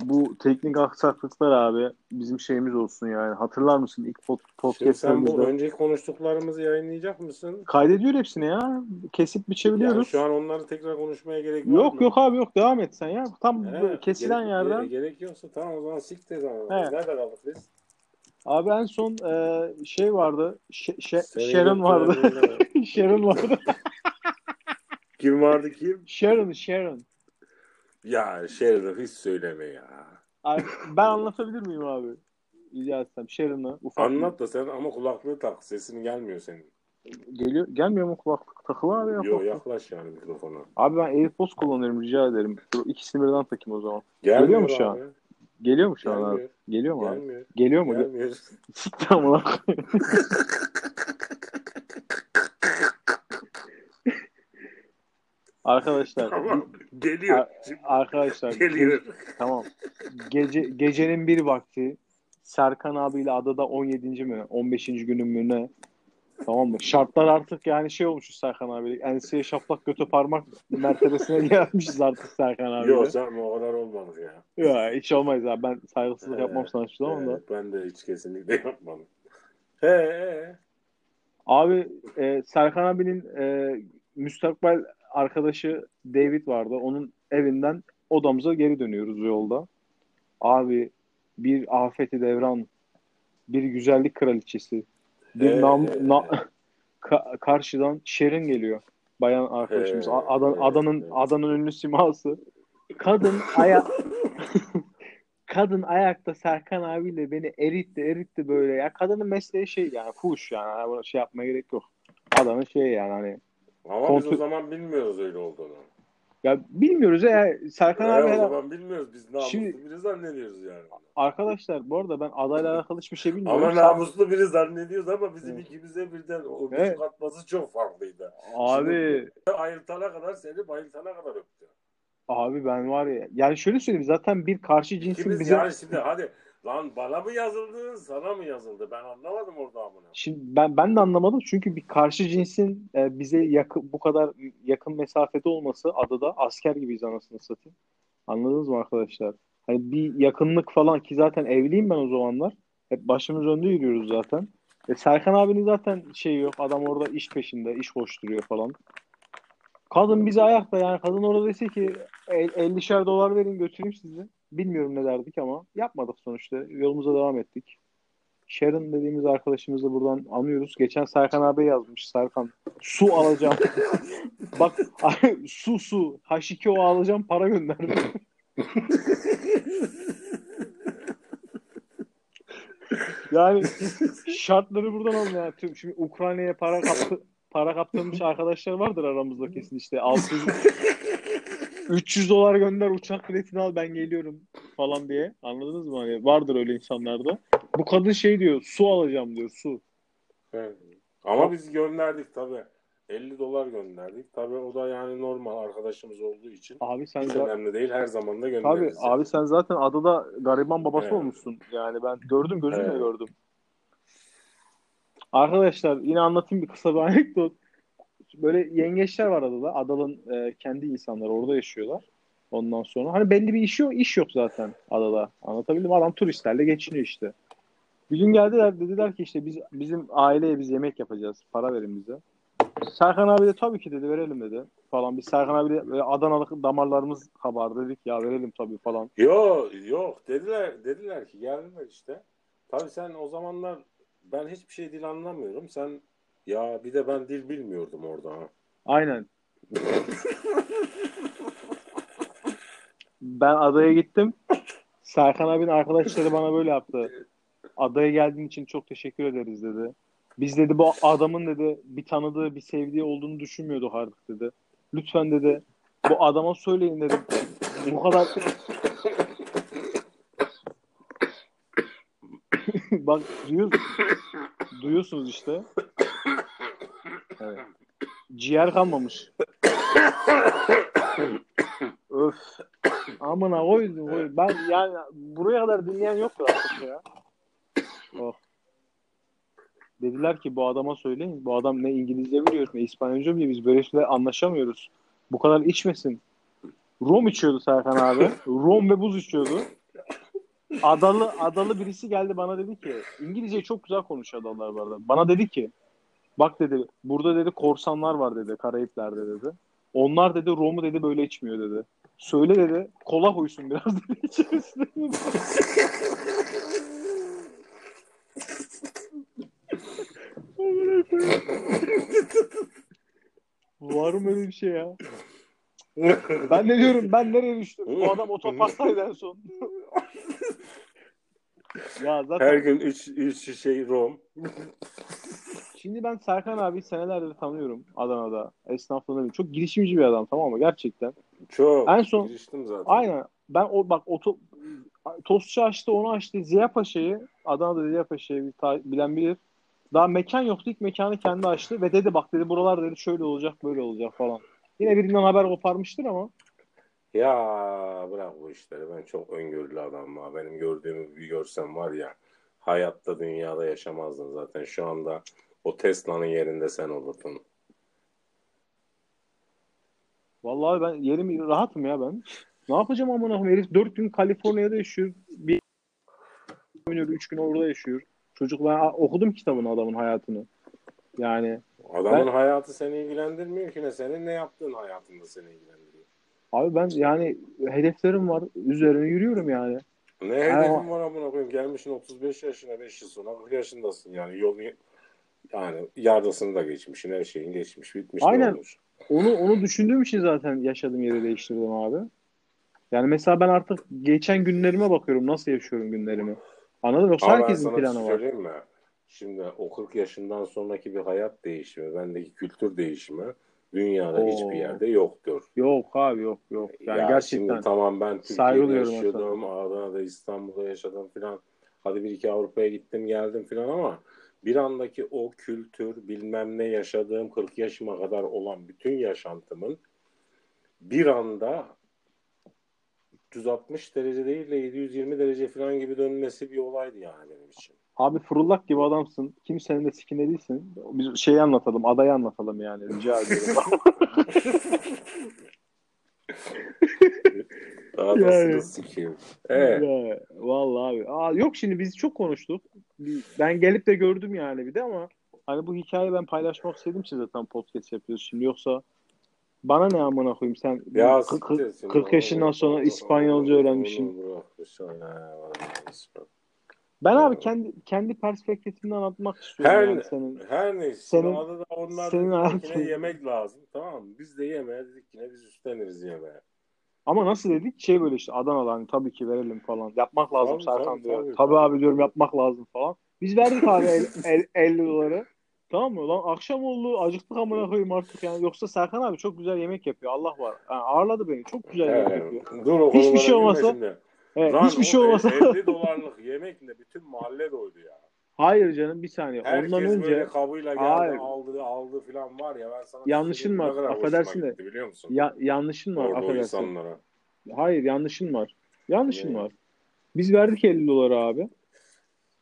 bu teknik aksaklıklar abi bizim şeyimiz olsun yani. Hatırlar mısın ilk pod- Şimdi sen bu önceki konuştuklarımızı yayınlayacak mısın? Kaydediyor hepsini ya. Kesip Yani biçebiliyoruz. şu an onları tekrar konuşmaya gerek Yok mı? yok abi yok devam et sen ya. Tam He, kesilen gerek, yerden. Gerek, yoksa tamam o zaman siktir zaman. He. Nerede kaldık biz? Abi en son e, şey vardı. Ş- Ş- Seni Sharon vardı. Sharon vardı. kim vardı kim? Sharon, Sharon. Ya Sheridan hiç söyleme ya. Abi, ben anlatabilir miyim abi? Rica etsem Sharon'ı ufak Anlat da sen ama kulaklığı tak. Sesin gelmiyor senin. geliyor gelmiyor mu kulaklık takılı abi ya. Yo yaklaş yani mikrofona. Abi ben AirPods kullanıyorum rica ederim. Dur, ikisini birden takayım o zaman. Gelmiyor Geliyor mu şu an? abi. Geliyor mu şu an abi? Geliyor mu abi? Gelmiyor. Geliyor mu? Gelmiyor. Siktir amına Arkadaşlar Tamam. Geliyor. Ar- arkadaşlar geliyor. Tamam. Gece gecenin bir vakti Serkan abiyle adada 17. mi 15. günün mü ne? Tamam mı? Şartlar artık yani şey olmuş Serkan abiyle. Enseye şaplak götü parmak mertebesine gelmişiz artık Serkan abiyle. Yok sen o kadar olmamış ya. Ya hiç olmaz abi. Ben saygısızlık Ee, yapmam sana hiçbir zaman da. Ben de hiç kesinlikle yapmadım. He he. Abi e, Serkan abinin e, müstakbel arkadaşı David vardı. Onun evinden odamıza geri dönüyoruz yolda. Abi bir afeti devran, bir güzellik kraliçesi, bir Ee, nam, na- ka- karşıdan Şerin geliyor. Bayan arkadaşımız. Ee, Adan, adanın adanın ünlü siması. Kadın aya kadın ayakta Serkan abiyle beni eritti eritti böyle ya. Kadının mesleği şey yani fuş yani. Hani buna şey yapmaya gerek yok. Adamın şey yani hani Ama biz Kontrol- o zaman bilmiyoruz öyle olduğunu. ya bilmiyoruz ya Serkan He, abi o zaman bilmiyoruz. Biz namuslu Şimdi- biri zannediyoruz yani. arkadaşlar bu arada ben adayla alakalı hiçbir şey bilmiyorum. Ama namuslu biri zannediyoruz ama bizim Evet. ikimize birden o Evet. katması çok farklıydı. Abi Ayıltana kadar seni bayıltana kadar öptü. abi ben var ya yani şöyle söyleyeyim zaten bir karşı cinsin İkimiz bize yani şimdi hadi lan bana mı yazıldı sana mı yazıldı ben anlamadım orada amına. Şimdi ben ben de anlamadım çünkü bir karşı cinsin e, bize yakın bu kadar yakın mesafede olması adada asker gibiyiz anasını satayım. Anladınız mı arkadaşlar? Hani bir yakınlık falan ki zaten evliyim ben o zamanlar. Hep başımız önde yürüyoruz zaten. E Serkan abinin zaten şey yok. Adam orada iş peşinde, iş koşturuyor falan. Kadın bize ayakta yani kadın orada dese ki "El- 50'şer dolar verin götüreyim sizi. Bilmiyorum ne derdik ama yapmadık sonuçta. Yolumuza devam ettik. Sharon dediğimiz arkadaşımızı buradan anıyoruz. Geçen Serkan abi yazmış. Serkan su alacağım. Bak su su. H2O alacağım para gönderdi. yani şartları buradan alın ya. Tüm şimdi Ukrayna'ya para kaptı para kaptırmış arkadaşlar vardır aramızda kesin işte 600 300 dolar gönder uçak biletini al ben geliyorum falan diye. Anladınız mı? Hani vardır öyle insanlarda. Bu kadın şey diyor su alacağım diyor su. Evet. Ama biz gönderdik tabi. 50 dolar gönderdik. Tabi o da yani normal arkadaşımız olduğu için. Abi sen Hiç za- önemli değil. Her zaman da Tabii göndeririz. abi sen zaten adada gariban babası Evet. olmuşsun. Yani ben gördüm gözümle Evet. gördüm. Arkadaşlar yine anlatayım bir kısa bir anekdot. Böyle yengeçler var adada. Adanın e, kendi insanları orada yaşıyorlar. Ondan sonra hani belli bir iş yok, iş yok zaten adada. Anlatabildim? Adam turistlerle geçiniyor işte. Bir gün geldiler dediler ki işte biz bizim aileye biz yemek yapacağız. Para verin bize. Serkan abi de tabii ki dedi verelim dedi falan. Biz Serkan abi de böyle Adanalık damarlarımız kabardı dedik ya verelim tabii falan. Yok yok dediler dediler ki geldiler işte. Tabii sen o zamanlar ben hiçbir şey dil anlamıyorum. Sen ya bir de ben dil bilmiyordum orada. ha. Aynen. Ben adaya gittim. Serkan abinin arkadaşları bana böyle yaptı. Adaya geldiğin için çok teşekkür ederiz dedi. Biz dedi bu adamın dedi bir tanıdığı, bir sevdiği olduğunu düşünmüyorduk artık dedi. Lütfen dedi bu adama söyleyin dedi. Bu kadar Bak duyuyorsunuz, duyuyorsunuz işte. Evet. Ciğer kalmamış. Öf. Amına koydum. koy. Ben yani buraya kadar dinleyen yoktur artık ya. Oh. Dediler ki bu adama söyleyin. Bu adam ne İngilizce biliyor ne İspanyolca biliyor. Biz böyle şeyler anlaşamıyoruz. Bu kadar içmesin. Rom içiyordu Serkan abi. Rom ve buz içiyordu. Adalı adalı birisi geldi bana dedi ki İngilizceyi çok güzel konuşuyor adalılar bu arada. Bana dedi ki bak dedi burada dedi korsanlar var dedi Karayipler'de dedi. Onlar dedi Rom'u dedi böyle içmiyor dedi. Söyle dedi kola koysun biraz dedi içerisine. Var mı öyle bir şey ya? Ben ne diyorum? Ben nereye düştüm? Bu adam otoparktaydı en son. ya zaten Her gün 3 3 şişe rom. Şimdi ben Serkan abi senelerdir tanıyorum Adana'da. Esnaflığında çok girişimci bir adam tamam mı? Gerçekten. Çok. En son- giriştim zaten. Aynen. Ben o bak oto tostçu açtı onu açtı. Ziya Paşa'yı Adana'da Ziya Paşa'yı bilen bilir. Daha mekan yoktu. İlk mekanı kendi açtı ve dedi bak dedi buralar dedi şöyle olacak böyle olacak falan. Yine birinden haber koparmıştır ama Ya bırak bu işleri. Ben çok öngörülü adamım ha. Benim gördüğümü bir görsen var ya hayatta dünyada yaşamazdın zaten. Şu anda o Tesla'nın yerinde sen olurdun. vallahi ben yerim rahatım ya ben. Ne yapacağım amına koyayım? Herif 4 gün Kaliforniya'da yaşıyor. Bir oynuyor, 3 gün orada yaşıyor. Çocuk ben okudum kitabını adamın hayatını. Yani Adamın Ben- hayatı seni ilgilendirmiyor ki ne senin ne yaptığın hayatında seni ilgilendiriyor. abi ben yani hedeflerim var. Üzerine yürüyorum yani. Ne hedefin Ama- var amına koyayım gelmişsin 35 yaşına 5 yıl sonra 40 yaşındasın yani yol yani yardasını da geçmişsin her şeyin geçmiş bitmiş ne Aynen. olmuş. Onu onu düşündüğüm için zaten yaşadığım yeri değiştirdim abi. Yani mesela ben artık geçen günlerime bakıyorum. Nasıl yaşıyorum günlerimi. Anladın mı? Yoksa herkesin planı şey var. mi? Şimdi o 40 yaşından sonraki bir hayat değişimi, bendeki kültür değişimi dünyada Oo. hiçbir yerde yoktur. Yok abi yok yok. Yani ya gerçekten. şimdi tamam ben Türkiye'de yaşıyordum, Adana'da, İstanbul'da yaşadım filan. Hadi bir iki Avrupa'ya gittim geldim filan ama bir andaki o kültür bilmem ne yaşadığım 40 yaşıma kadar olan bütün yaşantımın bir anda 360 derece değil de 720 derece falan gibi dönmesi bir olaydı yani benim için. Abi fırıldak gibi adamsın. Kimsenin de sikinde değilsin. Biz şeyi anlatalım. Adayı anlatalım yani. Rica ediyorum. Daha da Yani. sikeyim. Evet. Ya, vallahi abi. Aa, yok şimdi biz çok konuştuk. Ben gelip de gördüm yani bir de ama hani bu hikayeyi ben paylaşmak istedim için zaten podcast yapıyoruz şimdi yoksa bana ne amına koyayım sen Ya kırk- siktir kırk- şimdi. 40 yaşından sonra İspanyolca saniye, bırak. Ben abi kendi kendi perspektifimden anlatmak istiyorum Her, yani senin. her neyse. Senin- Senin, da onlar senin yemek lazım. Tamam mı? Biz de yemeğe dedik yine biz üstleniriz yemeğe. Ama nasıl dedik? Şey böyle işte Adana'da hani tabii ki verelim falan. Yapmak lazım Tabii, Serkan tabii, diyor. tabii, Tabii, tabii. abi diyorum yapmak lazım falan. Biz verdik abi el, el- 50 doları. Tamam mı? Lan akşam oldu acıktık amına koyayım artık yani. Yoksa Serkan abi çok güzel yemek yapıyor. Allah var. Yani ağırladı beni. Çok güzel yemek Evet. yapıyor. Dur o Hiçbir şey olmasa-. Evet, Lan hiçbir şey olmasa. 50 dolarlık yemekle bütün mahalle doydu ya. Hayır canım bir saniye. Herkes Ondan önce böyle kabıyla geldi Hayır. aldı aldı filan var ya ben sana Yanlışın söyleyeyim, var, affedersin de. biliyor musun? ya, yanlışın var Orada affedersin. insanlara. Hayır yanlışın var. Yanlışın Ne? var. Biz verdik 50 doları abi.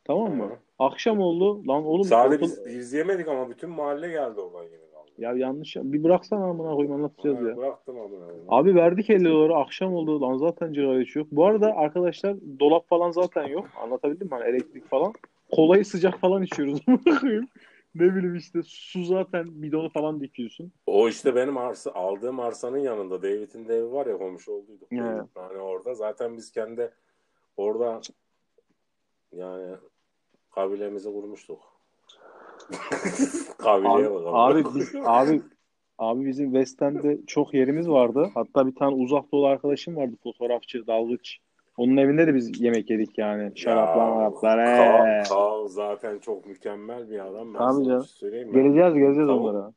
Tamam mı? Hı. Akşam oldu. Lan oğlum Sadece biz, biz yemedik ama bütün mahalle geldi oradan aldı. Ya yanlış. Bir bıraksana amına koyayım anlatacağız Ha, ya. Bıraktım amına koyayım. Abi verdik 50 doları akşam oldu lan zaten cigara içiyor. Bu arada arkadaşlar dolap falan zaten yok. Anlatabildim mi? Hani elektrik falan. Kolayı sıcak falan içiyoruz. amına koyayım. ne bileyim işte su zaten bidonu falan dikiyorsun. O işte benim arsa, aldığım arsanın yanında David'in de evi var ya komşu olduyduk. David Yani orada zaten biz kendi orada yani kabilemizi kurmuştuk. Abi, bakalım. abi, biz, abi, abi bizim West End'de çok yerimiz vardı. Hatta bir tane uzak doğu arkadaşım vardı fotoğrafçı, dalgıç. Onun evinde de biz yemek yedik yani. Şaraplar, maraplar. Kaan, ee. Kaan zaten çok mükemmel bir adam. Ben Tabii canım. şey söyleyeyim? Geleceğiz, geleceğiz Tavuk- onlara.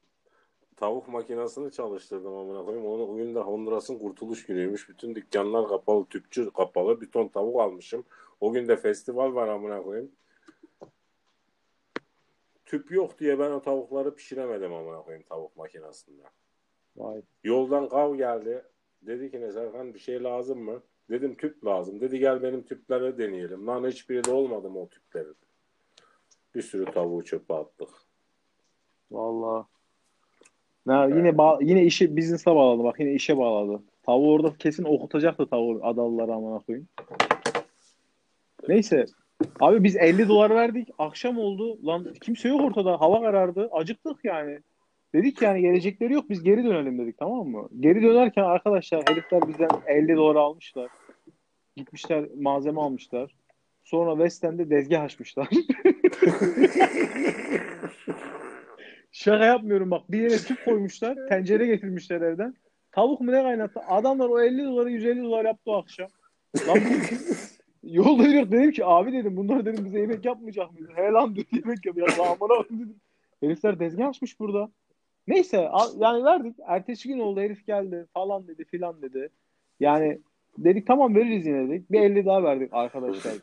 Tavuk makinesini çalıştırdım amına koyayım. Onu bugün de Honduras'ın kurtuluş günüymüş. Bütün dükkanlar kapalı, tüpçü kapalı. Bir ton tavuk almışım. O gün de festival var amına koyayım tüp yok diye ben o tavukları pişiremedim amına koyayım tavuk makinesinde. Vay. Yoldan kav geldi. Dedi ki ne Serkan bir şey lazım mı? Dedim tüp lazım. Dedi gel benim tüplere deneyelim. Lan hiçbiri de olmadı mı o tüplerin? Bir sürü tavuğu çöpe attık. Vallahi. Ya evet. yine ba- yine işi business'a bağladı bak yine işe bağladı. Tavuğu orada kesin okutacaktı tavuğu adalılara amına koyayım. Neyse Abi biz 50 dolar verdik. Akşam oldu. Lan kimse yok ortada. Hava karardı. Acıktık yani. Dedik yani gelecekleri yok. Biz geri dönelim dedik tamam mı? Geri dönerken arkadaşlar herifler bizden 50 dolar almışlar. Gitmişler malzeme almışlar. Sonra West End'de dezgah açmışlar. Şaka yapmıyorum bak. Bir yere tüp koymuşlar. Tencere getirmişler evden. Tavuk mu ne kaynattı? Adamlar o 50 doları 150 dolar yaptı o akşam. Lan yolda yürüyor dedim ki abi dedim bunlar dedim bize yemek yapmayacak mıydı? He lan dedi yemek yapacak. Amına dedim. Herifler tezgah açmış burada. Neyse yani verdik. Ertesi gün oldu herif geldi falan dedi filan dedi. Yani dedik tamam veririz yine dedik. Bir 50 daha verdik arkadaşlar.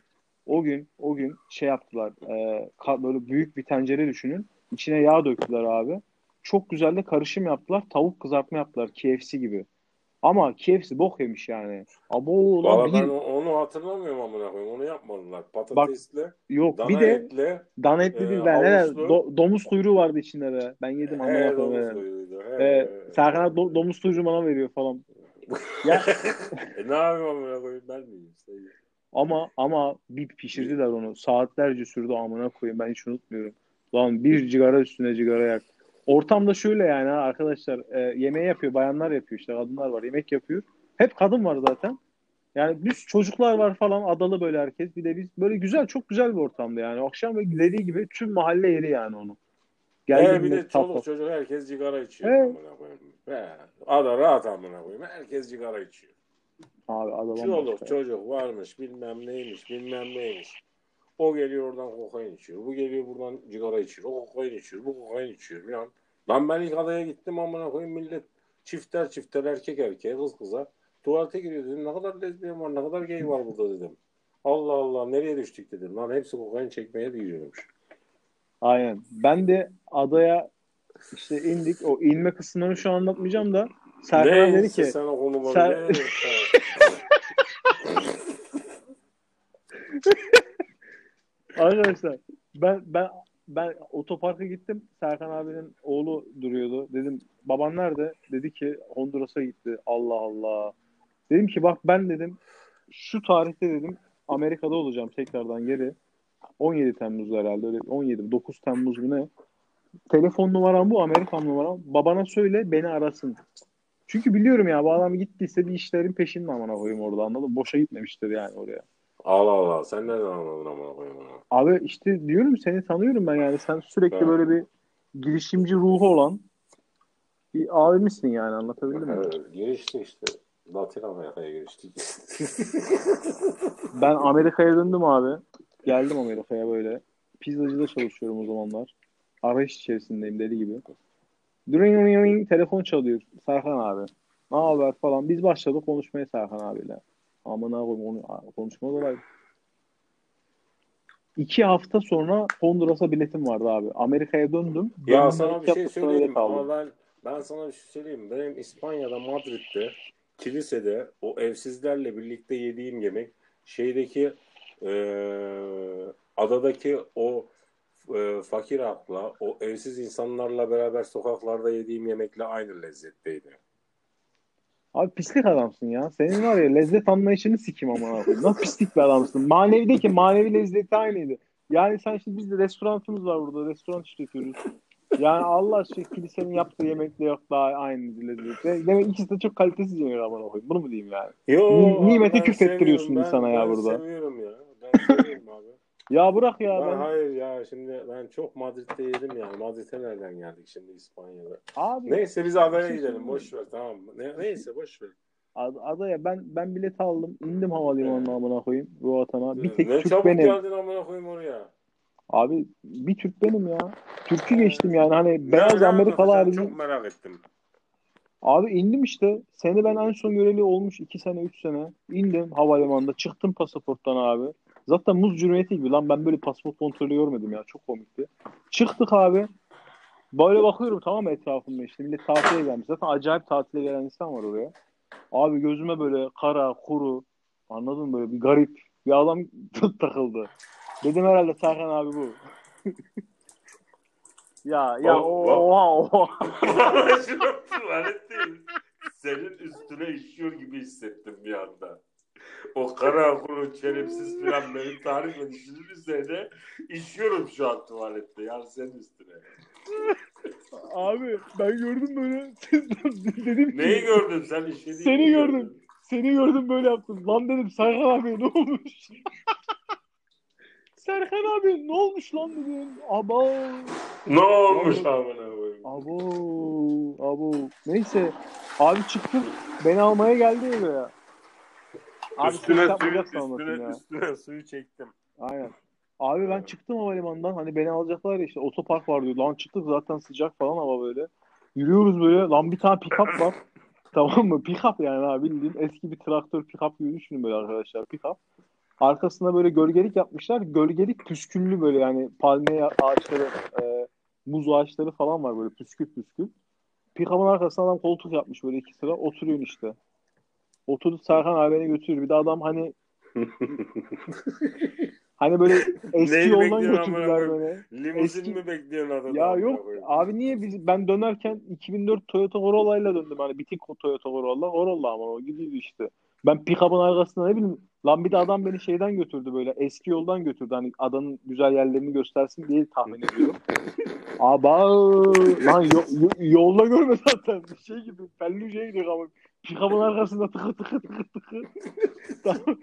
O gün o gün şey yaptılar. E, böyle büyük bir tencere düşünün. İçine yağ döktüler abi. Çok güzel de karışım yaptılar. Tavuk kızartma yaptılar. KFC gibi. Ama KFC bok yemiş yani. Abo Valla ben onu hatırlamıyorum amına koyayım. Onu yapmadılar. Patatesle, Bak, yok, dana bir de, etle, dana etli değil. E, ben, ne, do, domuz kuyruğu vardı içinde be. Ben yedim amına koyayım. Kuyruğuydu. He, ee, Serkan do, domuz kuyruğu bana veriyor falan. ya. e, ne yapayım amına koyayım ben miyim? Ama ama bir pişirdiler onu. Saatlerce sürdü amına koyayım. Ben hiç unutmuyorum. Lan bir cigara üstüne cigara yak. Ortamda şöyle yani arkadaşlar e, yemeği yapıyor. Bayanlar yapıyor işte. Kadınlar var. Yemek yapıyor. Hep kadın var zaten. Yani biz çocuklar var falan adalı böyle herkes. Bir de biz böyle güzel çok güzel bir ortamda yani. Akşam böyle dediği gibi tüm mahalle yeri yani onu. Geldi ee, bir de çoluk çocuk herkes cigara içiyor. Evet. He, ada rahat amına koyayım. Herkes cigara içiyor. Abi adam Çoluk çocuk varmış bilmem neymiş bilmem neymiş. O geliyor oradan kokain içiyor. Bu geliyor buradan cigara içiyor. O kokain içiyor. Bu kokain içiyor falan. Lan ben ilk adaya gittim amına koyayım millet çifter çifter erkek erkeğe kız kıza tuvalete giriyor dedim. Ne kadar lezbiyen var ne kadar gay var burada dedim. Allah Allah nereye düştük dedim. Lan hepsi kokain çekmeye de gidiyormuş. Aynen. Ben de adaya işte indik. O inme kısımlarını şu an anlatmayacağım da Serkan dedi ki sen o konuları Ser... Arkadaşlar ben ben ben otoparka gittim. Serkan abinin oğlu duruyordu. Dedim baban nerede? Dedi ki Honduras'a gitti. Allah Allah. Dedim ki bak ben dedim şu tarihte dedim Amerika'da olacağım tekrardan geri. 17 Temmuz herhalde öyle 17 9 Temmuz mu ne? Telefon numaram bu Amerikan numaram. Babana söyle beni arasın. Çünkü biliyorum ya bu adam gittiyse bir işlerin peşinde amına koyayım orada anladın Boşa gitmemiştir yani oraya. Allah Allah. Sen nereden anladın ama koyayım Abi işte diyorum seni tanıyorum ben yani. Sen sürekli ben... böyle bir girişimci ruhu olan bir abimizsin yani anlatabildim mi? Girişti işte. Latin Amerika'ya giriştik. ben Amerika'ya döndüm abi. Geldim Amerika'ya böyle. Pizzacıda çalışıyorum o zamanlar. Arayış içerisindeyim deli gibi. Ring ring ring telefon çalıyor. Serkan abi. Ne haber falan. Biz başladık konuşmaya Serkan abiyle. Amına koyayım onu konuşmaz olaydı. İki hafta sonra Honduras'a biletim vardı abi. Amerika'ya döndüm. Ya sana bir şey söyleyeyim ama ben ben sana bir şey söyleyeyim. Benim İspanya'da Madrid'de kilisede o evsizlerle birlikte yediğim yemek şeydeki e, adadaki o e, fakir akla o evsiz insanlarla beraber sokaklarda yediğim yemekle aynı lezzetteydi. Abi pislik adamsın ya. Senin var ya lezzet anlayışını sikim ama abi. Nasıl pislik bir adamsın. Manevideki manevi lezzeti aynıydı. Yani sen şimdi biz de restoranımız var burada. Restoran işletiyoruz. Yani Allah aşkına kilisenin yaptığı yemekle yok daha aynı lezzeti. Demek ikisi de çok kalitesiz yemek ama koyayım. Bunu mu diyeyim yani? Yo, Nimete küfrettiriyorsun insana ya burada. Ben seviyorum ya. Ben seviyorum abi. Ya bırak ya. Ben, ben, hayır ya şimdi ben çok Madrid'de yedim yani. Madrid'e nereden geldik şimdi İspanya'da? Abi, neyse biz adaya şey gidelim boş ver tamam? Ne, neyse boş ver. Ad, adaya ben ben bilet aldım. indim havalimanına evet. amına koyayım Roatan'a. Bir tek ne Türk çabuk benim. geldin amına koyayım oraya. Abi bir Türk benim ya. Türk'ü geçtim yani hani ne, beyaz Amerikalı harici. Çok merak ettim. Abi indim işte. Seni ben en son göreli olmuş 2 sene 3 sene. İndim havalimanında. Çıktım pasaporttan abi. Zaten muz cürmiyeti gibi lan ben böyle pasaport kontrolü görmedim ya. Çok komikti. Çıktık abi. Böyle bakıyorum tamam etrafımda işte. Millet tatile gelmiş. Zaten acayip tatile gelen insan var oraya. Abi gözüme böyle kara, kuru anladın mı böyle bir garip bir adam takıldı. Dedim herhalde Serkan abi bu. ya ya oha oha. Tuvalet değil. Senin üstüne işiyor gibi hissettim bir anda. O kara okulun şerefsiz filan benim tarif edişinin üzerine işiyorum şu an tuvalette. Yani senin üstüne. Abi ben gördüm böyle. dedim ki, Neyi gördün sen işlediğini Seni gördüm. gördün? Seni gördüm böyle yaptım. Lan dedim Serkan abi ne olmuş? Serkan abi ne olmuş lan dedim. Abo. Ne olmuş amına koyayım? Abo. Abo. Neyse. Abi çıktım. Beni almaya geldi eve ya. Abi üstüne suyu, üstüne, üstüne suyu çektim. Aynen. Abi ben çıktım havalimanından hani beni alacaklar ya işte otopark var diyor. Lan çıktık zaten sıcak falan hava böyle. Yürüyoruz böyle. Lan bir tane pick-up var. tamam mı? Pick-up yani abi bildiğin eski bir traktör pick-up gibi düşünün böyle arkadaşlar pick-up. Arkasına böyle gölgelik yapmışlar. Gölgelik püsküllü böyle yani palmiye ağaçları, e, muz ağaçları falan var böyle püskül püskül. Pick-up'ın arkasına adam koltuk yapmış böyle iki sıra. Oturuyorsun işte. Oturup Serkan abi beni götürüyor. Bir de adam hani hani böyle eski Neyi yoldan götürdüler böyle. Limuzin Eski- mi bekliyorsun adada? Ya yok koyayım? abi niye biz ben dönerken 2004 Toyota Corolla ile döndüm hani bitik Toyota Corolla Corolla ama o gidiyordu işte. Ben pick-up'ın arkasında ne bileyim lan bir de adam beni şeyden götürdü böyle eski yoldan götürdü hani adanın güzel yerlerini göstersin diye tahmin ediyorum. Aba lan yo- yo- yolda görme zaten şey gibi Fellüce'ye gidiyor ama pick-up'ın arkasında tıkı tıkı tıkı tıkı. Tamam.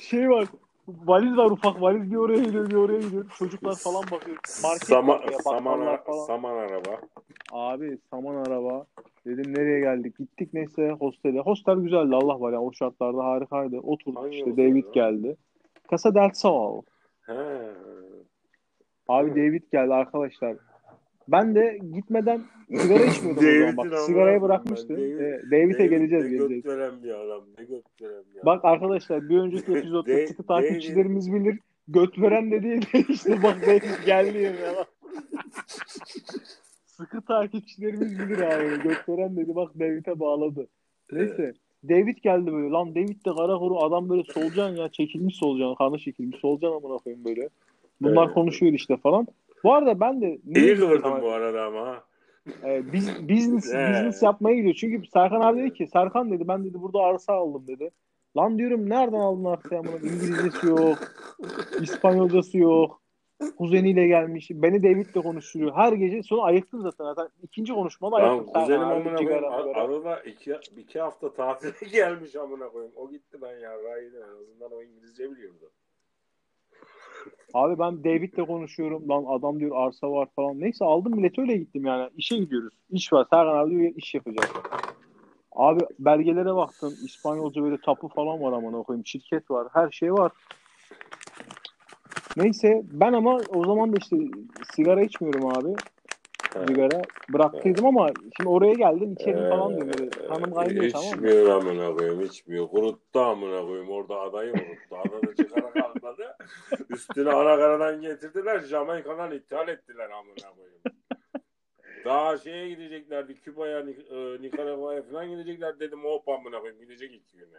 şey var valiz var ufak valiz bir oraya gidiyor bir oraya gidiyor çocuklar falan bakıyor. Market Sama, saman, ara- falan. saman araba. Abi saman araba. Dedim nereye geldik? Gittik neyse hostele. Hostel güzeldi Allah var ya o şartlarda harikaydı. Oturduk Hangi işte David ya? geldi. Casa del Sol. He. Abi David geldi arkadaşlar. Ben de gitmeden sigara içmiyordum o zaman. Bak sigarayı. David- Ee, David'e David geleceğiz ne geleceğiz. göt veren bir adam. Ne göt veren bir adam. Bak arkadaşlar bir önceki epizodda sıkı takipçilerimiz bilir. Göt veren dediği de işte bak David geldi bak. sıkı takipçilerimiz bilir abi. Göt veren dedi bak David'e bağladı. Neyse. David geldi böyle. Lan David de kara kuru adam böyle solucan ya. Çekilmiş solucan. Kanı çekilmiş. Solucan amına koyayım böyle. Bunlar Evet. konuşuyor işte falan. Bu arada ben de İyi kıvırdın bu arada ama. ha. e, biz business business yapmaya gidiyor. Çünkü Serkan abi dedi ki Serkan dedi ben dedi burada arsa aldım dedi. Lan diyorum nereden aldın arsayı amına? İngilizcesi yok. İspanyolcası yok. Kuzeniyle gelmiş. Beni David'le konuşturuyor. Her gece sonra ayıktım zaten. zaten. ikinci konuşmada ayıktım. Serkan kuzenim amına koyayım. Ar-. Arada iki, iki hafta tatile gelmiş amına koyayım. O gitti ben ya. Raydı en azından o İngilizce biliyordu. Abi ben David'le konuşuyorum. Lan adam diyor arsa var falan. Neyse aldım millet öyle gittim yani. İşe gidiyoruz. İş var. Serkan abi diyor iş yapacağız. Abi belgelere baktım. İspanyolca böyle tapu falan var amına koyayım. Şirket var. Her şey var. Neyse ben ama o zaman da işte sigara içmiyorum abi. Sigara bıraktıydım ama şimdi oraya geldim içelim Ee, falan diyorum. Böyle. Hanım kaynıyor tamam mı? İçmiyor amına koyayım içmiyor. Kuruttu amına koyayım. Orada adayı kuruttu. Adada çıkara kalmadı. Üstüne Anakaradan getirdiler. Jamaika'dan ithal ettiler amına koyayım. Daha şeye gideceklerdi. Küba'ya, e, Nikaragua'ya falan gidecekler. Dedim hop amına koyayım. Gidecek iki güne.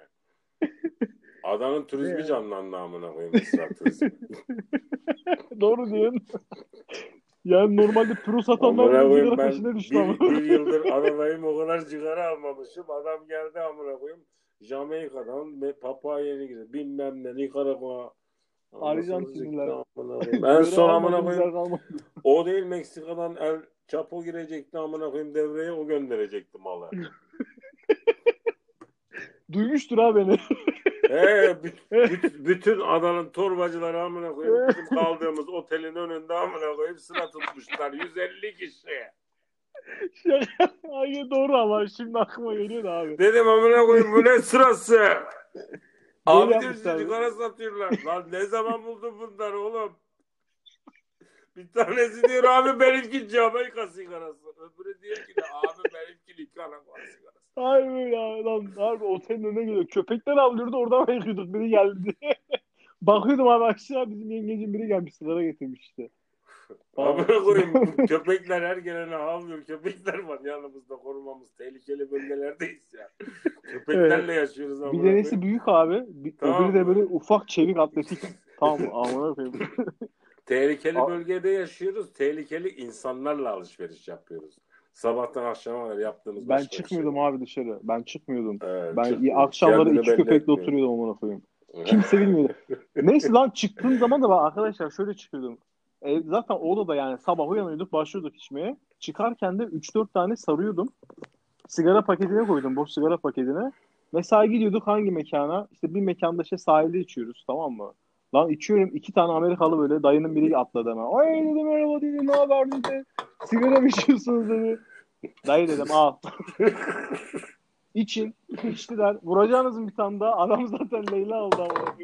Adanın turizmi canlandı amına koyayım. ısrar turizmi. Doğru diyorsun. Yani normalde pro satanlar Amına bir koyayım sigara ben peşine düştü bir, ama. bir yıldır adadayım o kadar sigara almamışım. Adam geldi amına koyayım. Jamaika'dan Papua Yeni Gine bilmem ne Nikaragua. Koyayım. En son amına koyayım. O değil Meksika'dan El Chapo girecekti amına koyayım devreye o gönderecekti malı. Duymuştur ha beni. He, büt- büt- bütün adanın torbacıları amına koyayım bizim kaldığımız otelin önünde amına koyayım sıra tutmuşlar 150 kişi. Şaka. Hayır doğru ama şimdi aklıma geliyor da abi. Dedim amına koyayım bu ne sırası? Abi diyor sigara satıyorlar. Lan ne zaman buldun bunları oğlum? Bir tanesi diyor abi benimki Jamaika sigarası. Öbürü diyor ki de abi benimki Nikaragua sigarası. Hayır böyle ya. Lan harbi otelin önüne geliyor. Köpekler avlıyordu oradan ayıkıyorduk. Biri geldi. Bakıyordum abi aşağı bizim yengecin biri gelmiş sigara getirmiş işte. Amına koyayım köpekler her gelene havlıyor. Köpekler var yanımızda korumamız. Tehlikeli bölgelerdeyiz ya. Köpeklerle yaşıyoruz amına Bir tanesi büyük abi. Bir, Tamam. Öbürü de böyle ufak çevik atletik. Tamam amına koyayım. Tehlikeli bölgede yaşıyoruz. Tehlikeli insanlarla alışveriş yapıyoruz. Sabahtan akşama kadar yaptığımız Ben çıkmıyordum şey. abi dışarı. Ben çıkmıyordum. Evet, Ben çıkmıyor. akşamları Kendini iki köpekle etmiyor. oturuyordum amına koyayım. Kimse bilmiyordu. Neyse lan çıktığım zaman da ben arkadaşlar şöyle çıkıyordum. E, zaten odada yani sabah uyanıyorduk başlıyorduk içmeye. Çıkarken de 3-4 tane sarıyordum. Sigara paketine koydum boş sigara paketine. Mesela gidiyorduk hangi mekana? İşte bir mekanda işte sahilde içiyoruz tamam mı? Lan içiyorum iki tane Amerikalı böyle dayının biri atladı hemen. Ay dedi merhaba dedi ne haber dedi. Sigara mı içiyorsunuz dedi. Dayı dedim al. İçin. İçtiler. Vuracağınız bir tane daha? Adam zaten Leyla oldu ama.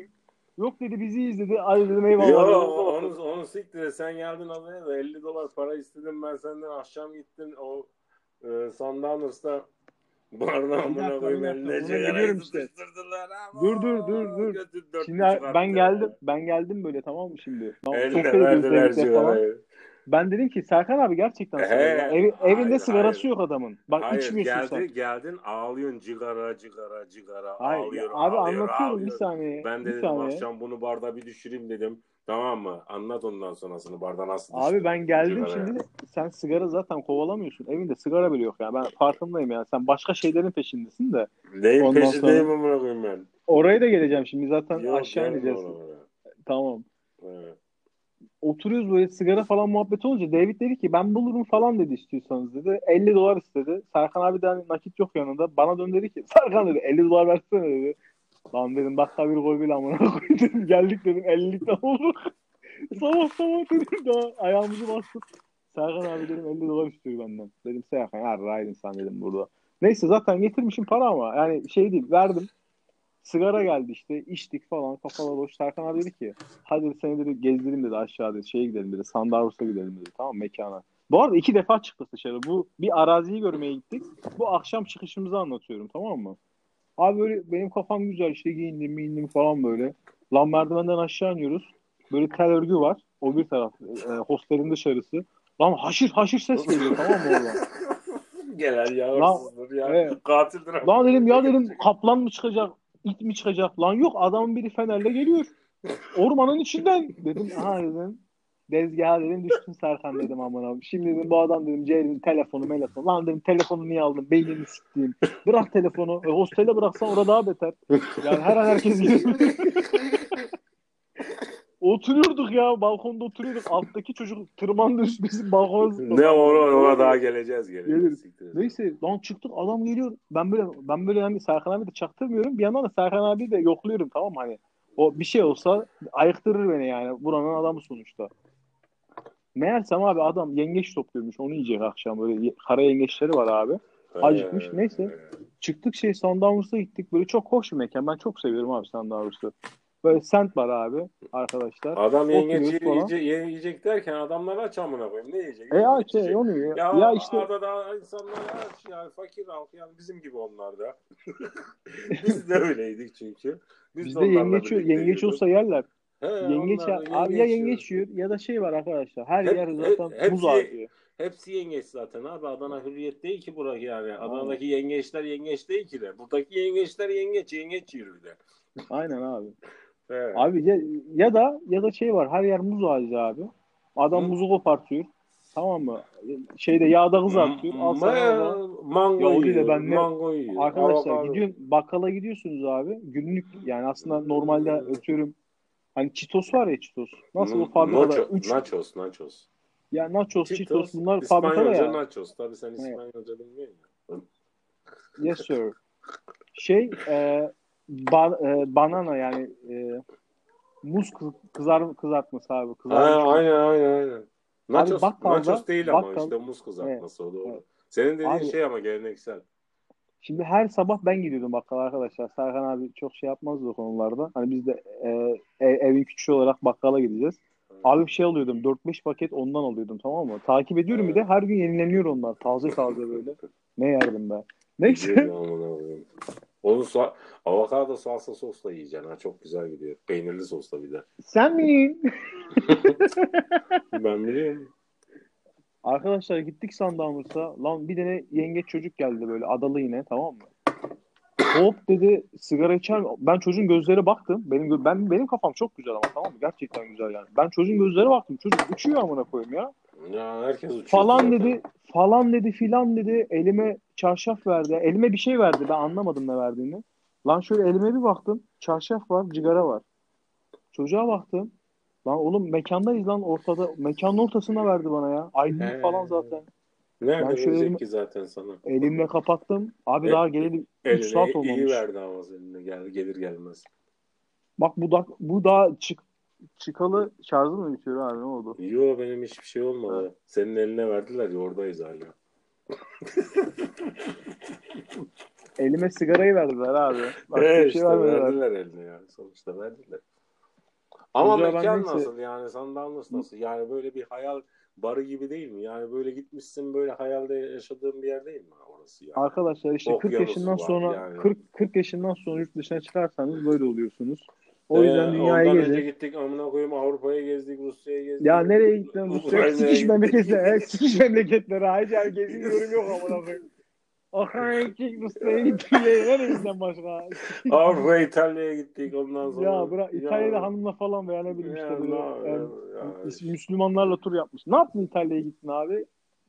Yok dedi bizi izledi. Ay dedim eyvallah. Yo onu, onu siktir. Sen geldin adaya da 50 dolar para istedim ben senden akşam gittin o e, Sundowners'ta barına Bir amına koyayım eline geliyorum işte. Dur, dur, dur, dur. Götür Şimdi ben geldim. Ben geldim böyle tamam mı şimdi? Tamam, Eline verdiler sigarayı. Ben dedim ki Serkan abi gerçekten sigara. Evi- evinde hayır, sigarası hayır. yok adamın. Bak Hayır içmiyorsun geldi, sen. geldin ağlıyorsun cigara cigara cigara Hayır, ağlıyor ya abi ağlıyor, anlatıyorum ağlıyor. bir saniye. Ben bir dedim saniye. akşam bunu barda bir düşüreyim dedim. Tamam mı? Anlat ondan sonrasını barda nasıl Abi düştün ben geldim sigaraya. şimdi sen sigara zaten kovalamıyorsun. Evinde sigara bile yok ya. Ben farkındayım ya. Sen başka şeylerin peşindesin de. Neyin Ondan peşindeyim sonra- amına koyayım ben? Oraya da geleceğim şimdi zaten Yok, aşağı ineceğiz. Tamam. Evet. Oturuyoruz böyle sigara falan muhabbet olunca David dedi ki ben bulurum falan dedi istiyorsanız dedi. 50 dolar istedi. Serkan abi de hani nakit yok yanında. Bana dön dedi ki Serkan dedi 50 dolar versene dedi. Lan dedim dakika bir gol bile amına koydum. Geldik dedim 50'likten olduk. sabah sabah dedim daha ayağımızı bastık. Serkan abi dedim 50 dolar istiyor benden. Dedim Serkan ya raydın sen dedim burada. Neyse zaten getirmişim para ama yani şey değil verdim. Sigara geldi işte içtik falan kafalar boş. Serkan abi dedi ki hadi seni dedi gezdireyim dedi aşağı dedi şeye gidelim dedi Sandavrus'a gidelim dedi tamam mekana. Bu arada iki defa çıktık dışarı. Bu bir araziyi görmeye gittik. Bu akşam çıkışımızı anlatıyorum tamam mı? Abi böyle benim kafam güzel işte giyindim giyindim falan böyle. Lan merdivenden aşağı iniyoruz. Böyle tel örgü var. O bir taraf. E, hostelin dışarısı. Lan haşir haşir ses geliyor tamam mı oradan? Gelen yavrsızdır ya. evet. Katildir. Lan dedim ya dedim kaplan mı çıkacak, it mi çıkacak? Lan yok adamın biri fenerle geliyor. Ormanın içinden. Dedim ha dedim. Dezgaha dedim düştün Serkan dedim aman abi. Şimdi dedim bu adam dedim Ceylin telefonu telefonu. Lan dedim telefonu niye aldın? Beynini siktiğim. Bırak telefonu. E, hostele bıraksan orada daha beter. Yani her an herkes gidiyor. Oturuyorduk ya balkonda oturuyorduk. Alttaki çocuk tırmandı üst bizim balkona. Ne ona, ona daha geleceğiz geleceğiz. Et. Neyse lan çıktık adam geliyor. Ben böyle ben böyle yani Serkan abi de çaktırmıyorum. Bir yandan da Serkan abi de yokluyorum tamam? Hani o bir şey olsa ayıktırır beni yani. Buranın adamı sonuçta. Meğersem abi adam yengeç topluyormuş. Onu yiyecek akşam. Böyle kara yengeçleri var abi. Acıkmış. Ee, Neyse. Çıktık şey Sundowner's'a gittik. Böyle çok hoş bir mekan. Ben çok seviyorum abi Sundowner'sı. Böyle sent var abi arkadaşlar. Adam falan. yiyecek, yiyecek derken adamlar aç amına koyayım. Ne yiyecek? E ya Ne şey onu ya. Ya, Ya, işte adada insanlar aç yani fakir halk yani bizim gibi onlar da. Biz de öyleydik çünkü. Biz bizde yengeç, yengeç olsa yerler. He, Yengeç onlar da abi ya yengeç yiyor ya da şey var arkadaşlar. Her Hep- yer hep- zaten hepsi- muz ağacı. Hepsi yengeç zaten abi. Adana hürriyet değil ki burası yani. Adana'daki yengeçler yengeç değil ki de. Buradaki yengeçler yengeç. Yengeç yiyor bir de. Aynen abi. He. Abi ya, ya da ya da şey var. Her yer muz ağacı abi. Adam Hı. muzu kopartıyor. Tamam mı? Şeyde yağda kızartıyor. Al sana orada. mango de yiyor. ben ne- Mango yiyor. Arkadaşlar Avokado. gidiyorsun bakkala gidiyorsunuz abi. Günlük yani aslında normalde ötüyorum. Hani Cheetos var ya Cheetos. Nasıl bu N- fabrikada Nacho- 3 Nachos, nachos. ya nachos, Cheetos, Cheetos, bunlar fabrikada İspanyolca ya. nachos. Tabii sen İspanyolca bilmiyorsun. ya. Yes sir. Şey e, ba- e, banana yani e, muz kız, kızar kızartması abi. Ha, Kızarmış. aynen aynen aynen. Nachos, bakkalda- nachos değil ama bakkal- işte muz kızartması o doğru. Evet. Senin dediğin Abi- şey ama geleneksel. Şimdi her sabah ben gidiyordum bakkala arkadaşlar. Serkan abi çok şey yapmazdı o konularda. Hani biz de e, ev- evin küçüğü olarak bakkala gideceğiz. Abi bir şey alıyordum. 4-5 paket ondan alıyordum tamam mı? Takip ediyorum bir de her gün yenileniyor onlar. Taze taze böyle. Ne yerdim ben. Neyse. Onu sa- avokado salsa sosla yiyeceksin ha çok güzel gidiyor. Peynirli sosla bir de. Sen miyin? Ben biliyorum. Arkadaşlar gittik Sundowner'sa. Lan bir tane yengeç çocuk geldi böyle adalı yine tamam mı? Hop dedi sigara içer mi? Ben çocuğun gözlere baktım. Benim ben benim kafam çok güzel ama tamam mı? Gerçekten güzel yani. Ben çocuğun gözlere baktım. Çocuk uçuyor amına koyayım ya. Ya herkes uçuyor. Falan zaten. dedi, falan dedi, filan dedi. Elime çarşaf verdi. Elime bir şey verdi. Ben anlamadım ne verdiğini. Lan şöyle elime bir baktım. Çarşaf var, cigara var. Çocuğa baktım. Lan oğlum mekandayız lan ortada. Mekanın ortasına verdi bana ya. Aydınlık He. falan zaten. Nerede Ben şöyle elime- ki zaten sana? Elimle kapattım. Abi E- daha geleli 3 saat Eline iyi olmamış. verdi ama seninle gel, gelir gelmez. Bak bu da bu daha çık çıkalı şarjı mı bitiyor abi ne oldu? Yo benim hiçbir şey olmadı. Senin eline verdiler ya oradayız hala. Elime sigarayı verdiler abi. Başka He bir şey işte vermediler. verdiler eline ya. Sonuçta verdiler. Ama ben mekan neyse- nasıl yani Sundowns nasıl? Yani böyle bir hayal barı gibi değil mi? Yani böyle gitmişsin böyle hayalde yaşadığın bir yer değil mi orası yani? Arkadaşlar işte 40 Okyanusu yaşından sonra yani. 40 40 yaşından sonra yurt dışına çıkarsanız böyle oluyorsunuz. O yüzden Ee, dünyayı ondan önce gezin. gittik amına koyayım Avrupa'ya gezdik, Rusya'ya gezdik. Ya nereye gittin? Rusya Ukrayna'ya sikiş gittik. memleketleri. Evet, sikiş memleketleri. Ayrıca geziyorum yok amına koyayım. Gittik, Rusya'ya gittik. Nereye gittin başka? Avrupa İtalya'ya gittik ondan sonra. Ya bırak İtalya'da hanımla falan veya ne bileyim Ya, işte böyle. ya, yani ya. Müslümanlarla tur yapmış. Ne yaptın İtalya'ya gittin abi?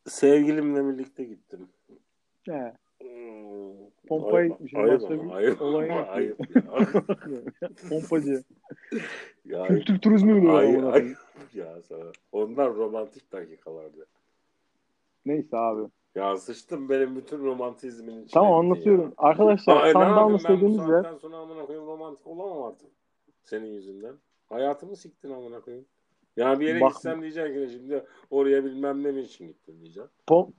Sevgilimle birlikte gittim. He. Hmm. Pompaya gitmişim, Ayıp ama, ayıp olay ama, ayıp ya. Pompacı. ya Kültür turizmi diyor ayıp, ayıp ya sana. Onlar romantik dakikalardı. Neyse abi. Ya sıçtım benim bütün romantizmin içine. Tamam anlatıyorum. ya. Arkadaşlar ne yapayım Sundowns ben saatten sonra amına koyayım romantik olamam artık. Senin yüzünden. Hayatımı siktin amına koyayım. Yani bir yere Bak- gitsem diyeceksin ki şimdi oraya bilmem ne mi için gittin diyeceğim.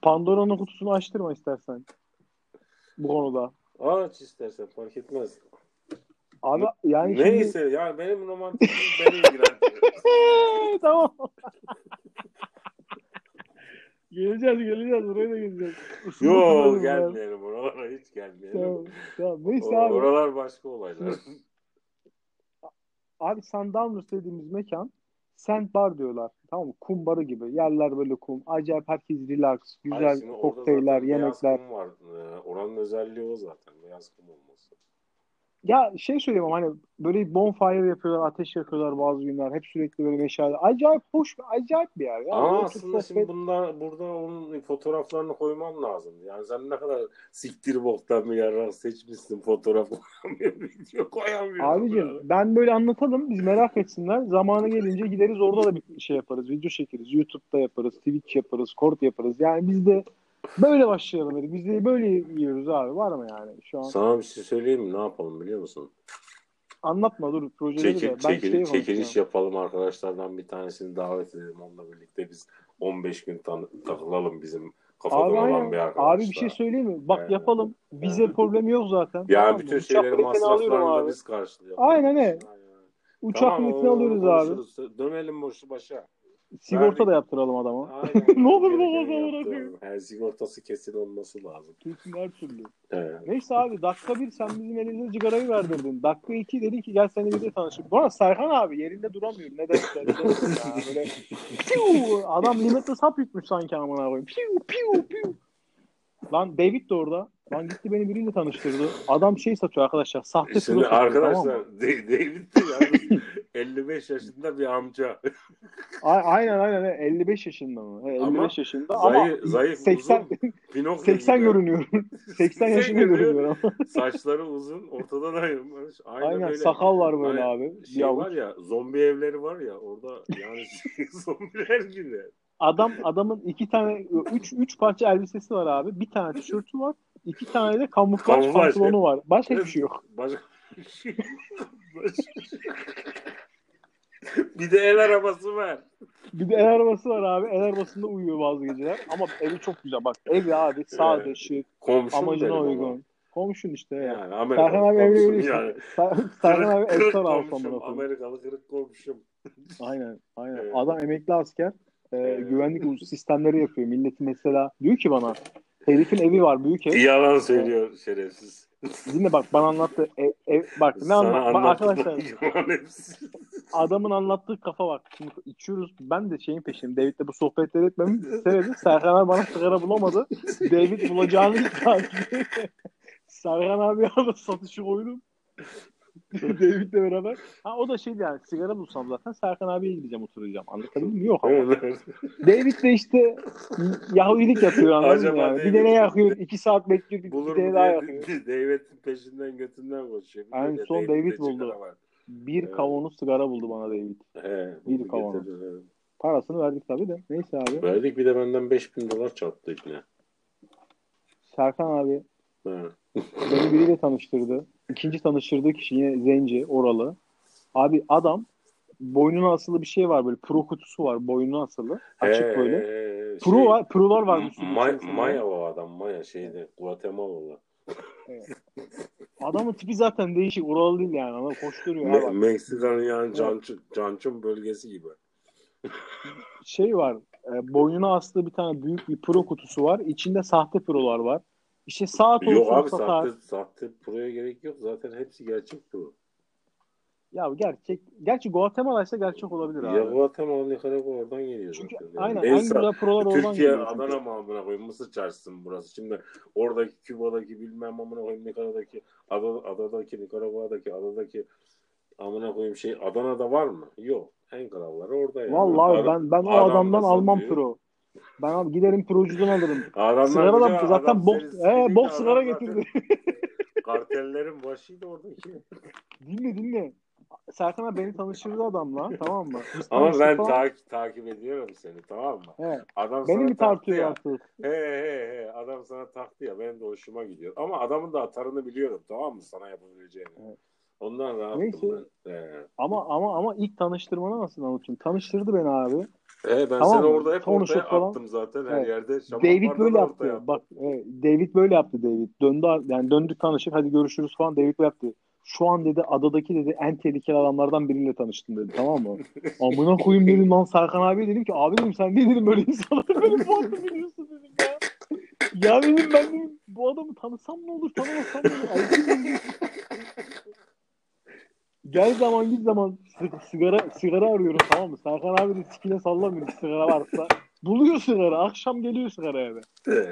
Pandora'nın kutusunu açtırma istersen. Bu konuda. Aç istersen fark etmez. Abi yani şimdi... Neyse ya benim romantizmim beni ilgilendiriyor. tamam. geleceğiz geleceğiz. Buraya da geleceğiz. Yok gelmeyelim oralara hiç gelmeyelim. Tamam, tamam. Neyse O- abi. Oralar başka olaylar. Abi Sundowns dediğimiz mekan sandbar diyorlar. Tamam mı? Kum barı gibi. Yerler böyle kum. Acayip herkes relax. Güzel Hayır, kokteyller, zaten beyaz yemekler. kum var. Ee, Oranın özelliği o zaten. Beyaz kum olması. Ya şey söyleyeyim ama hani böyle bonfire yapıyorlar, ateş yakıyorlar bazı günler. Hep sürekli böyle meşale. Acayip hoş, acayip bir yer. Ya. Ama aslında oturup şimdi sohbet- bunda, burada onun fotoğraflarını koyman lazım. Yani sen ne kadar siktir boktan bir yer seçmişsin fotoğraf video koyamıyor. Abicim ben böyle anlatalım. Biz merak etsinler. Zamanı gelince gideriz orada da bir şey yaparız. Video çekeriz. YouTube'da yaparız. Twitch yaparız. Kort yaparız. Yani biz de böyle başlayalım dedik. Biz de böyle yiyoruz abi. Var mı yani şu an? Sana bir şey söyleyeyim mi? Ne yapalım biliyor musun? Anlatma dur projeleri Çekil, de. Ben çekil- şey çekiliş yapalım arkadaşlardan bir tanesini davet edelim. Onunla birlikte biz 15 gün tan- takılalım bizim kafadan Abi, olan aynen. bir arkadaşla. abi bir şey söyleyeyim mi? Bak Evet. yapalım. Vize problemi yok zaten. Ya Tamam bütün şeyleri masraflarını da biz karşılayalım. Aynen öyle. Uçak Tamam, biletini alıyoruz abi. Dönelim boşu başa. Sigorta Verdik. da yaptıralım adama. Aynen. Ne olur ne Gerekeni olmaz amına yaptıralım. koyayım. He, sigortası kesin olması lazım. Kesin her türlü. He. Neyse abi dakika bir sen bizim elimize cigarayı verdirdin. Dakika iki dedi ki gel seninle bir de tanışalım. Bu arada Serkan abi yerinde duramıyor. Ne ya, böyle piu, adam limitless hap yutmuş sanki amına koyayım. Piu piu piu. Lan David de orada. Lan gitti beni biriyle tanıştırdı. Adam şey satıyor arkadaşlar. Sahte Şimdi pro satıyor, arkadaşlar tamam David de yalnız 55 yaşında bir amca. A- aynen aynen 55 yaşında mı? He, 55 Ama yaşında zayıf- ama zayıf, 80 Pinokyo 80 gibi. görünüyor. 80 yaşında görünüyor ama. Saçları uzun, ortadan ayrılmış. Aynen, Aynen öyle. sakal var böyle Hani abi. Şey avuç. var ya, zombi evleri var ya orada yani zombiler gibi. Adam adamın iki tane üç üç parça elbisesi var abi. Bir tane tişörtü var. iki tane de Kamuflaj. pantolonu var. Başka hiçbir şey yok. Başka bir şey yok. Bir de el arabası var. Bir de el arabası var abi. El arabasında uyuyor bazı geceler. Ama evi çok güzel. Bak evi abi sade, Evet. şık, Komşum amacına benim ama. uygun. Komşun işte ya. Yani Amerikalı Serkan abi evli komşum öyleyse. yani. Ser- Serkan abi efsane koyayım. Amerikalı kırık komşum. Aynen. Aynen. Evet. Adam emekli asker. Ee, Evet. güvenlik sistemleri yapıyor. Milleti mesela diyor ki bana herifin evi var büyük ev. Yalan söylüyor şerefsiz. Dinle bak bana anlattı. Ev, ev, bak ne anlat bak arkadaşlar. Adamın anlattığı kafa bak. Şimdi içiyoruz. Ben de şeyin peşindeyim. David'le bu sohbetleri etmemin sebebi Serkan abi bana sigara bulamadı. David bulacağını iddia etti. Serkan abi arada satışı koydum. David'le beraber. Ha o da şeydi yani sigara bulsam zaten Serkan abiye gideceğim oturacağım. Anlatabildim mi? Yok ama. David de işte Yahudilik yapıyor anladın mı yani? David- Bir de ne yakıyor? iki saat bekliyor. Bir, Bulur bir daha yakıyor. David'in peşinden götünden koşuyor. Aynen, de son David sigara buldu. var. Bir Evet. kavanoz sigara buldu bana David. He, Bir kavanoz. evet. Parasını verdik tabii de. Neyse abi. Verdik bir de benden 5000 dolar çarptı ikne. Serkan abi He. beni biriyle tanıştırdı. İkinci tanıştırdığı kişi yine zenci, oralı. Abi adam boynuna asılı bir şey var böyle. Pro kutusu var boynuna asılı. Açık He, böyle. he, Pro şey, var, prolar var sürü May-. Maya o adam. Maya şeyde. Guatemala'lı. Adamın tipi zaten değişik. Oralı değil yani. Ama koşturuyor. Me-. Meksika'nın yani Cançun, Cançun bölgesi gibi. Şey var. E, boynuna astığı bir tane büyük bir pro kutusu var. İçinde sahte prolar var. İşte saat Yok olsun abi satar. sahte, sahte proya gerek yok. Zaten hepsi gerçek pro. Ya gerçek. Gerçi Guatemala ise gerçek olabilir abi. Ya Guatemala, Nikaragua oradan geliyor Çünkü zaten. aynen En güzel prolar oradan Türkiye geliyor. çünkü. Adana mı amına koyayım Mısır çarşısı mı burası? Şimdi oradaki Küba'daki bilmem amına koyayım Nikaragua'daki Ada, Adadaki Nikaragua'daki Adadaki amına koyayım şey Adana'da var mı? Yok. En kralları orada yani. Vallahi Adam- ben ben o adam da adamdan almam satıyor. pro. Ben abi giderim procudan alırım. Adamlar Sigara bir da de zaten adam bok, serisi he, değil, bok adam sigara zaten getirdi. Kartellerin başıydı oradaki. dinle dinle. Serkan abi beni tanıştırdı adamla tamam mı? Biz Ama ben falan. takip takip ediyorum seni tamam mı? He, Adam beni mi tartıyor ya. artık? He he he adam sana taktı ya benim de hoşuma gidiyor. Ama adamın da atarını biliyorum tamam mı sana yapabileceğini. Evet. Ondan rahattım Neyse. ben. He. Ama ama ama ilk tanıştırmanı nasıl anlatayım? Tanıştırdı beni abi. He, ben Tamam seni orada hep Konuşup ortaya falan. attım zaten her Evet. yerde. Şaman David böyle yaptı. Bak evet, David böyle yaptı David. Döndü yani döndük tanıştık hadi görüşürüz falan David böyle yaptı. Şu an dedi adadaki dedi en tehlikeli adamlardan biriyle tanıştım dedi tamam mı? Amına koyayım dedim lan Serkan abi dedim ki abi dedim sen niye dedim böyle insanları benim bu adamı biliyorsun dedim ya. Ya dedim ben dedim bu adamı tanısam ne olur tanımasam ne olur. Gel zaman git zaman sigara sigara arıyorum tamam mı? Serkan abi de sikine sallamıyor sigara varsa. Buluyor sigara. Akşam geliyor sigara eve.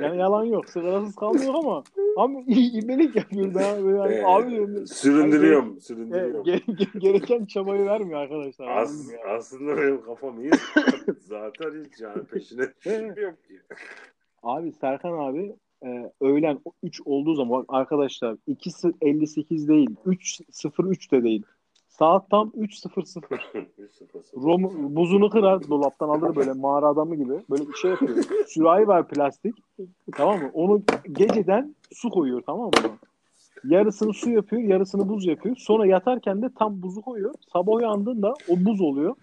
Yani yalan yok. Sigarasız kalmıyor ama ama imelik yapıyor. Ben böyle yani, abi diyorum. süründürüyorum, e, süründürüyorum. ge- ge- gereken çabayı vermiyor arkadaşlar. As, mı ya? aslında benim kafam iyi. zaten hiç yani peşine düşüm yok ki. Abi Serkan abi e, öğlen 3 olduğu zaman arkadaşlar 2.58 değil 3.03 de değil. Saat tam 3.00. Rom, buzunu kırar dolaptan alır böyle mağara adamı gibi. Böyle bir şey yapıyor. Sürahi var plastik. Tamam mı? Onu geceden su koyuyor tamam mı? Yarısını su yapıyor, yarısını buz yapıyor. Sonra yatarken de tam buzu koyuyor. Sabah uyandığında o buz oluyor.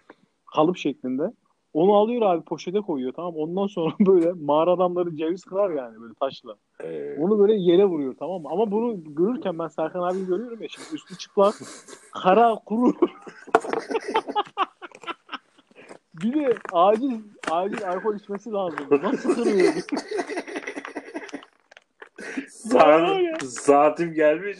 Kalıp şeklinde. Onu alıyor abi poşete koyuyor tamam? Ondan sonra böyle mağara adamları ceviz kırar yani böyle taşla. Ee, Onu böyle yere vuruyor tamam mı? Ama bunu görürken ben Serkan abi görüyorum ya şimdi üstü çıplak, kara, kuru. bir de acil acil alkol içmesi lazım. Nasıl kırıyor? saat, ya. saatim gelmiş.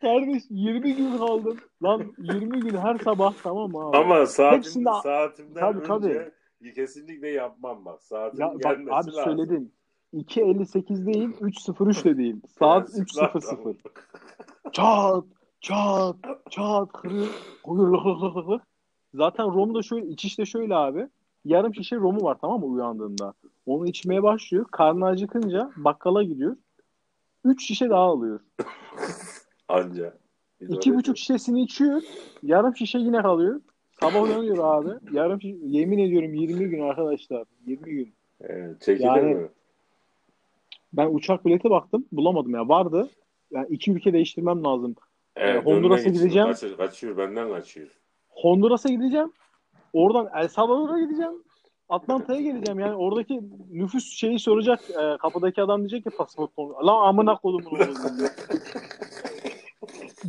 Kardeş 20 gün kaldım. Lan 20 gün her sabah tamam mı abi? Ama saatim, Hepsinde- saatimden Tabii, önce kesinlikle yapmam bak. Saatim ya bak gelmesi abi lazım. söyledim. 2.58 değil, 3.03 de değil. Saat Prensipler 3.00. tamam. Çat, çat, çat kırıyor. Zaten Rom da şöyle, iç işte şöyle abi. Yarım şişe Rom'u var tamam mı uyandığında. Onu içmeye başlıyor. Karnı acıkınca bakkala gidiyor. Üç şişe daha alıyor. Anca. Biz İki buçuk şişesini içiyor. Yarım şişe yine kalıyor. Sabah uyanıyor abi. Yarım şişe, yemin ediyorum 20 gün arkadaşlar. 20 gün. Evet, çekilir Yani- mi? Ben uçak bileti baktım. Bulamadım ya. Vardı. Yani iki ülke değiştirmem lazım. Evet, Honduras'a dönmek için gideceğim. Kaçır, kaçıyor, benden kaçıyor. Honduras'a gideceğim. Oradan El Salvador'a gideceğim. Atlanta'ya geleceğim. Yani oradaki nüfus şeyi soracak. e, kapıdaki adam diyecek ki pasaport. Lan amına oğlu. diyecek.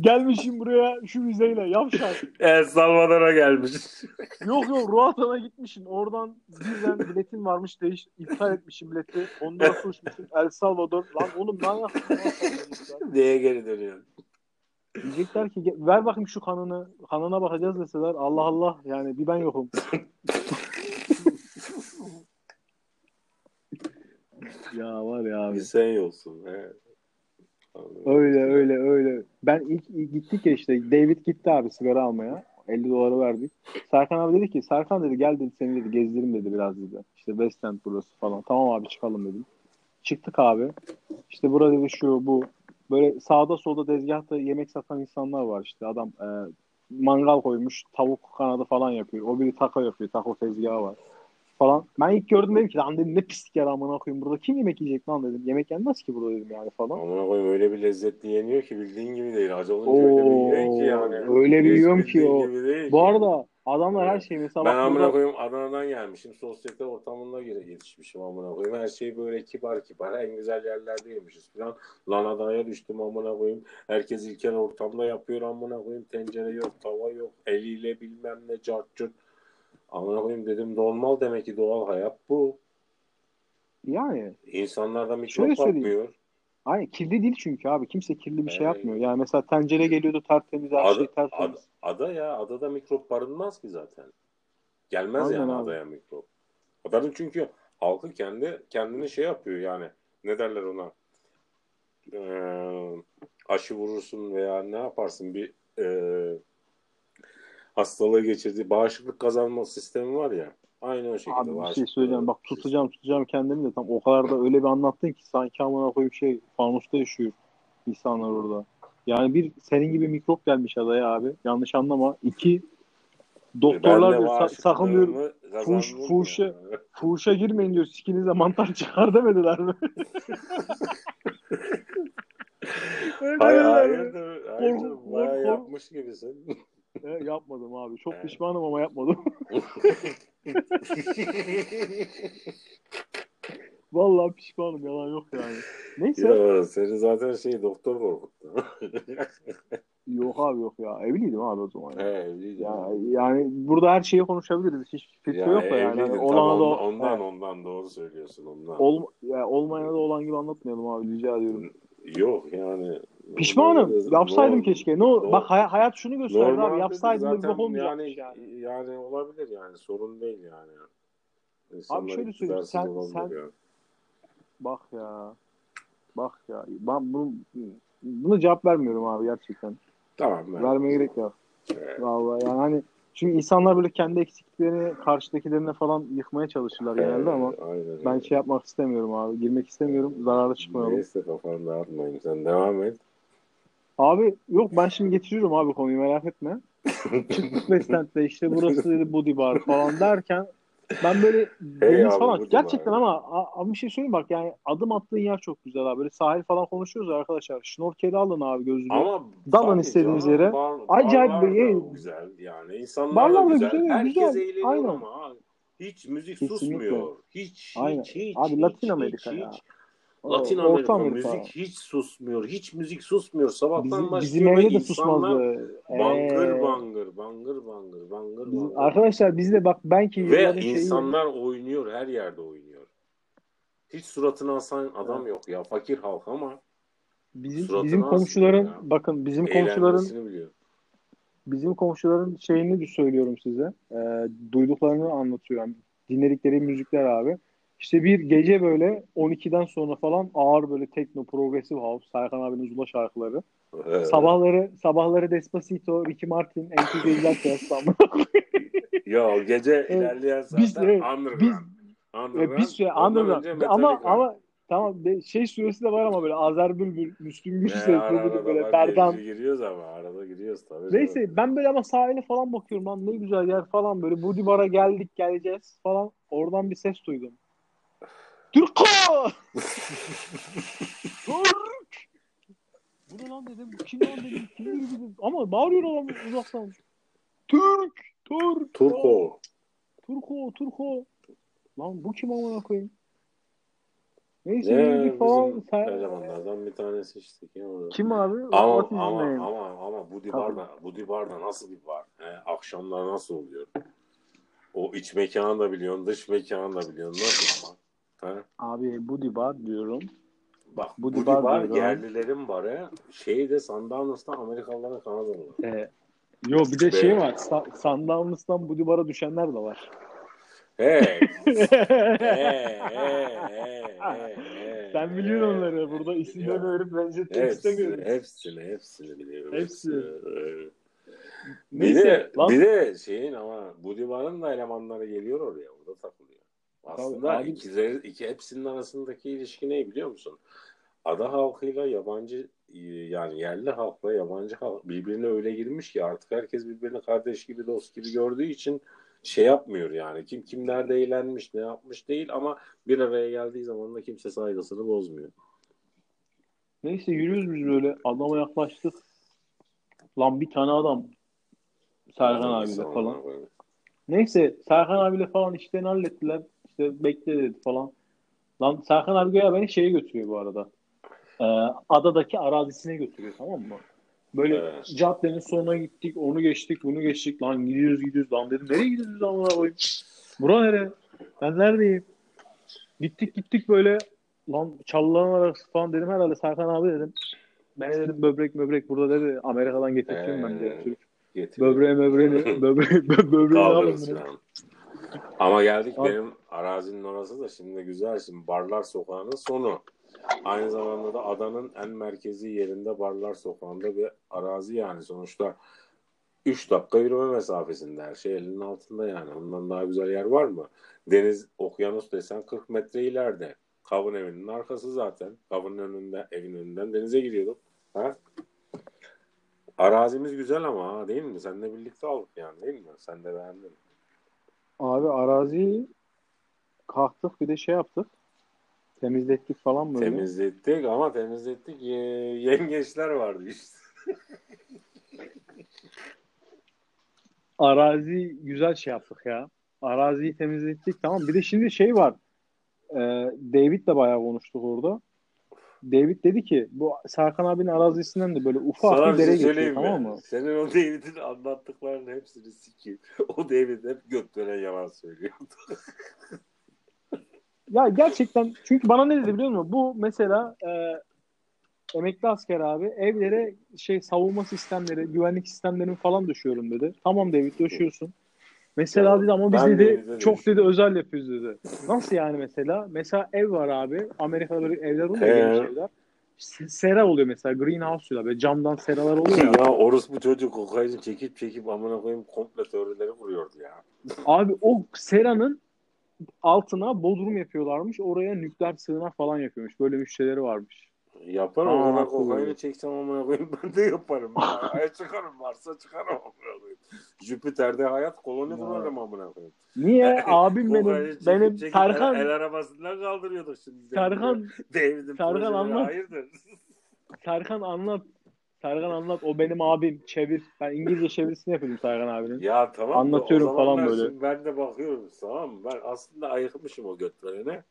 Gelmişim buraya şu vizeyle yavşak. El Salvador'a gelmiş. Yok yok Roatan'a gitmişim. Oradan birden biletin varmış. Değiş, iptal etmişim bileti. Honduras'a uçmuşum. El Salvador. Lan oğlum ne yaptın? Neye geri dönüyorsun? Diyecekler ki "Ge- ver bakayım şu kanını. Kanına bakacağız deseler. Allah Allah yani bir ben yokum. ya var ya abi. Bir sen yolsun. He. Öyle öyle öyle. Ben ilk, ilk gittik ya işte David gitti abi sigara almaya. 50 doları verdik. Serkan abi dedi ki Serkan dedi gel dedi seni dedi gezdirim dedi biraz dedi. İşte West End burası falan. Tamam abi çıkalım dedim. Çıktık abi. İşte burada dedi şu bu. Böyle sağda solda tezgahta yemek satan insanlar var işte. Adam e, mangal koymuş tavuk kanadı falan yapıyor. O biri taco yapıyor. Taco tezgahı var falan. Ben ilk gördüm dedim ki lan dedim ne pislik yer amına koyayım burada kim yemek yiyecek lan dedim. Yemek yenmez ki burada dedim yani falan. Amına koyayım öyle bir lezzetli yeniyor ki bildiğin gibi değil. Acı olunca öyle bir yiyorsun ki yani. Öyle bir yiyorum ki o. Bu ki. arada adamlar her şeyi mesela Ben amına burada- koyayım Adana'dan gelmişim. Sosyete ortamında yetişmişim amına koyayım. Her şey böyle kibar kibar. En güzel yerlerde yemişiz falan. Lan Adana'ya düştüm amına koyayım. Herkes ilkel ortamda yapıyor amına koyayım. Tencere yok, tava yok. Eliyle bilmem ne cart curt. Amına koyayım dedim normal demek ki doğal hayat bu. yani İnsanlarda mikrop Şöyle söyleyeyim. bakmıyor. Aynı kirli değil çünkü abi. Kimse kirli bir şey Evet. yapmıyor. Yani mesela tencere geliyordu tertemiz her Ada, şey ada, tertemiz. ada ya adada mikrop barınmaz ki zaten. Gelmez Aynen yani abi. adaya mikrop. Adanın çünkü halkı kendi kendini şey yapıyor yani. Ne derler ona? Ee, aşı vurursun veya ne yaparsın bir e, hastalığı geçirdiği bağışıklık kazanma sistemi var ya. Aynı o şekilde. Abi bir şey söyleyeceğim. Bak tutacağım tutacağım kendimi de tam o kadar da öyle bir anlattın ki sanki amına koyup şey fanusta yaşıyor insanlar orada. Yani bir senin gibi mikrop gelmiş adaya abi. Yanlış anlama. İki doktorlar de diyor, sa- sakın diyor fuş- yani. fuhuşa girmeyin diyor. Sikinize mantar çıkar demediler mi? Öyle Hayır, dediler mi? hayırdır, hayırdır, Korku- bayağı korku- yapmış gibisin. He, yapmadım abi. Çok pişmanım ama yapmadım. Vallahi pişmanım. Yalan yok yani. Neyse. ya seni zaten şey doktor korkuttu. Yok abi yok ya. Evliydim abi o zaman. He evliydi. Ya, yani burada her şeyi konuşabiliriz. Hiç Ya, yok da yani. Tabii olana da ondan, ondan, He. ondan doğru söylüyorsun ondan. Ol, ya, olmayana da olan gibi anlatmayalım abi rica ediyorum. Yok yani. Pişmanım. Normalde- Yapsaydım norm- keşke. Ne o- norm- bak hay- hayat şunu gösterdi abi. Yapsaydım da bok olmayacakmış yani, yani. yani. olabilir yani sorun değil yani. İnsanlar şöyle söyleyeyim, sen- sen- yani. Bak ya. Bak ya. Ben bunu bunu cevap vermiyorum abi gerçekten. Tamam ben. Vermeye gerek yok. Evet. Vallahi yani hani çünkü insanlar böyle kendi eksikliklerini karşıdakilerine falan yıkmaya çalışırlar genelde ama Aynen ben öyle. şey yapmak istemiyorum abi. Girmek istemiyorum. Zararlı çıkmayalım. Neyse kafanı dağıtmayın. Sen devam et. Abi yok ben şimdi getiriyorum abi konuyu merak etme. Çıktık Westend'de işte burası dedi Budi Bar falan derken ben böyle deniz abi, falan gerçekten Bar. ama abi bir şey söyleyeyim bak yani adım attığın yer çok güzel abi. Böyle sahil falan konuşuyoruz arkadaşlar. Şnorkeli alın abi gözlüğü. Ama Dalın istediğiniz yere. bar- Acayip bir yer. güzel yani. İnsanlar Barlar da güzel. güzel, Herkes güzel. eğleniyor Aynen. ama hiç müzik Kesinlikle. susmuyor. Hiç, Aynen. hiç, hiç. Abi hiç, Latin Amerika hiç, ya. hiç. Latin Amerika, Amerika. müzik hiç susmuyor. Hiç müzik susmuyor. Sabahtan Bizim, başlıyor bizim evde de insanlar susmazdı. bangır Ee, bangır, bangır bangır, bangır bizim- bangır. arkadaşlar bizde bak ben ki Ve yılların şeyi- insanlar oynuyor, her yerde oynuyor. Hiç suratını asan adam yok ya. Fakir halk ama bizim suratını bizim komşuların ya. bakın bizim komşuların biliyor. bizim komşuların şeyini de söylüyorum size. Ee, duyduklarını anlatıyorum. Dinledikleri müzikler abi. İşte bir gece böyle 12'den sonra falan ağır böyle tekno, progressive house, Serkan abinin Zula şarkıları. Evet. Sabahları sabahları Despacito, Ricky Martin, izlerken İstanbul. Ya gece Evet. ilerleyen zaten Biz- evet, underground. biz- underground. bir süre Ondan underground. Ama ama tamam şey süresi de var ama böyle Azer Bülbül, Müslüm Gürses, böyle bak Berdan. giriyoruz, ama arada giriyoruz tabii. Neyse canım. ben böyle ama sahile falan bakıyorum lan ne güzel yer falan böyle Budi Bar'a geldik geleceğiz falan. Oradan bir ses duydum. Türko! Türk! Bu ne lan dedim. Kim lan dedim. Kim biri dedim. Ama bağırıyor adam uzaktan. Türk! Türk! Turko. Turko, Turko. Lan bu kim amına koyayım? Neyse Ne yürüdük falan. bizim Sen... elemanlardan bir tanesi işte. Kim, o? Kim abi? Ama What ama ama ama Budi Tabii. Bar'da Budi Bar'da nasıl bir bar? He, akşamlar nasıl oluyor? O iç mekanı da biliyorsun, dış mekanı da biliyorsun. Nasıl? ama? He? Abi Budi Bar diyorum. Bak Budi Budi, Bar Bar, diyorum. yerlilerin barı. Şeyi de Sundownas'ta Amerikalıların Kanadalılar. Ee, yo bir de Be- şey var. Sa- Sundowns'tan Budi Bar'a düşenler de var. He. he, he, he, he, Sen biliyorsun onları. Burada isimlerini verip benzetmek istemiyorum. hepsini, hepsini biliyorum. Hepsini. Evet. Bir Neyse, de, lan- bir de şeyin ama Budiman'ın da elemanları geliyor oraya. Orada takılıyor. Aslında abi. ikileri, iki hepsinin arasındaki ilişki ne biliyor musun? Ada halkıyla yabancı yani yerli halkla yabancı halk birbirine öyle girmiş ki artık herkes birbirini kardeş gibi dost gibi gördüğü için şey yapmıyor yani. Kim kim nerede eğlenmiş ne yapmış değil ama bir araya geldiği zaman da kimse saygısını bozmuyor. Neyse yürüyoruz biz böyle. Adama yaklaştık. Lan bir tane adam. Serkan abiyle falan. Neyse Serkan abiyle falan işlerini hallettiler. İşte bekle dedi falan. Lan Serkan abi ya beni şeye götürüyor bu arada. Ee, adadaki arazisine götürüyor tamam mı? Böyle Evet. caddenin sonuna gittik, onu geçtik, bunu geçtik. Lan gidiyoruz gidiyoruz. Lan dedim nereye gidiyoruz amına koyayım? Bura nere? Ben neredeyim? Gittik gittik böyle lan çalıların arası falan dedim herhalde Serkan abi dedim. Ben dedim böbrek böbrek burada dedi. Amerika'dan getirtiyorum ben de. Ee, Türk. Böbreği, böbreğini Kaldırırız bunu. falan. Ama geldik Abi- benim arazinin orası da şimdi güzel. Şimdi Barlar Sokağı'nın sonu. Aynı zamanda da adanın en merkezi yerinde Barlar Sokağı'nda bir arazi yani sonuçta 3 dakika yürüme mesafesinde her şey elinin altında yani. Ondan daha güzel yer var mı? Deniz, okyanus desen 40 metre ileride. Kavun evinin arkası zaten. Kavunun önünde, evin önünden denize giriyorduk. Ha? Arazimiz güzel ama değil mi? Seninle birlikte aldık yani değil mi? Sen de beğendin. Abi araziyi kalktık bir de şey yaptık. Temizlettik falan böyle. Temizlettik ama temizlettik. Ye- yengeçler vardı işte. Arazi güzel şey yaptık ya. Araziyi temizlettik tamam. Bir de şimdi şey var. Ee, David de bayağı konuştuk orada. David dedi ki bu Serkan abinin arazisinden de böyle ufak Sana bir dere şey geçiyor tamam mı? Senin o David'in anlattıklarının hepsini sikeyim. O David hep göt veren yalan söylüyor. Ya gerçekten çünkü bana ne dedi biliyor musun? Bu mesela e, emekli asker abi evlere şey savunma sistemleri, güvenlik sistemlerini falan düşüyorum dedi. Tamam David döşüyorsun. Mesela dedi ama biz dedi çok dedi özel yapıyoruz dedi. Nasıl yani mesela? Mesela ev var abi. Amerika'da böyle evler oluyor geniş evler. Se- Sera oluyor mesela greenhouse diyorlar. Böyle camdan seralar oluyor ya. ya orospu çocuk kokaini çekip çekip amına koyayım komple teorileri kuruyordu ya. Abi o seranın altına bodrum yapıyorlarmış. Oraya nükleer sığınak falan yapıyormuş. Böyle müşterileri varmış. Yaparım Aa, ona kokaini çeksem amına koyayım ben de yaparım. Ay çıkarım varsa çıkarım amına koyayım. Jüpiter'de hayat koloni kurarım amına koyayım. Niye? Abim benim çekip benim çekip Serkan el, el arabasından kaldırıyorduk şimdi. Serkan David'in projeleri anlat. hayırdır? Serkan anlat. Serkan anlat. O benim abim. Çevir. Ben İngilizce çevirisini yapıyordum Serkan abinin. Ya tamam Anlatıyorum falan böyle. şimdi Ben de bakıyorum tamam mı? Ben aslında ayıkmışım o götlerine.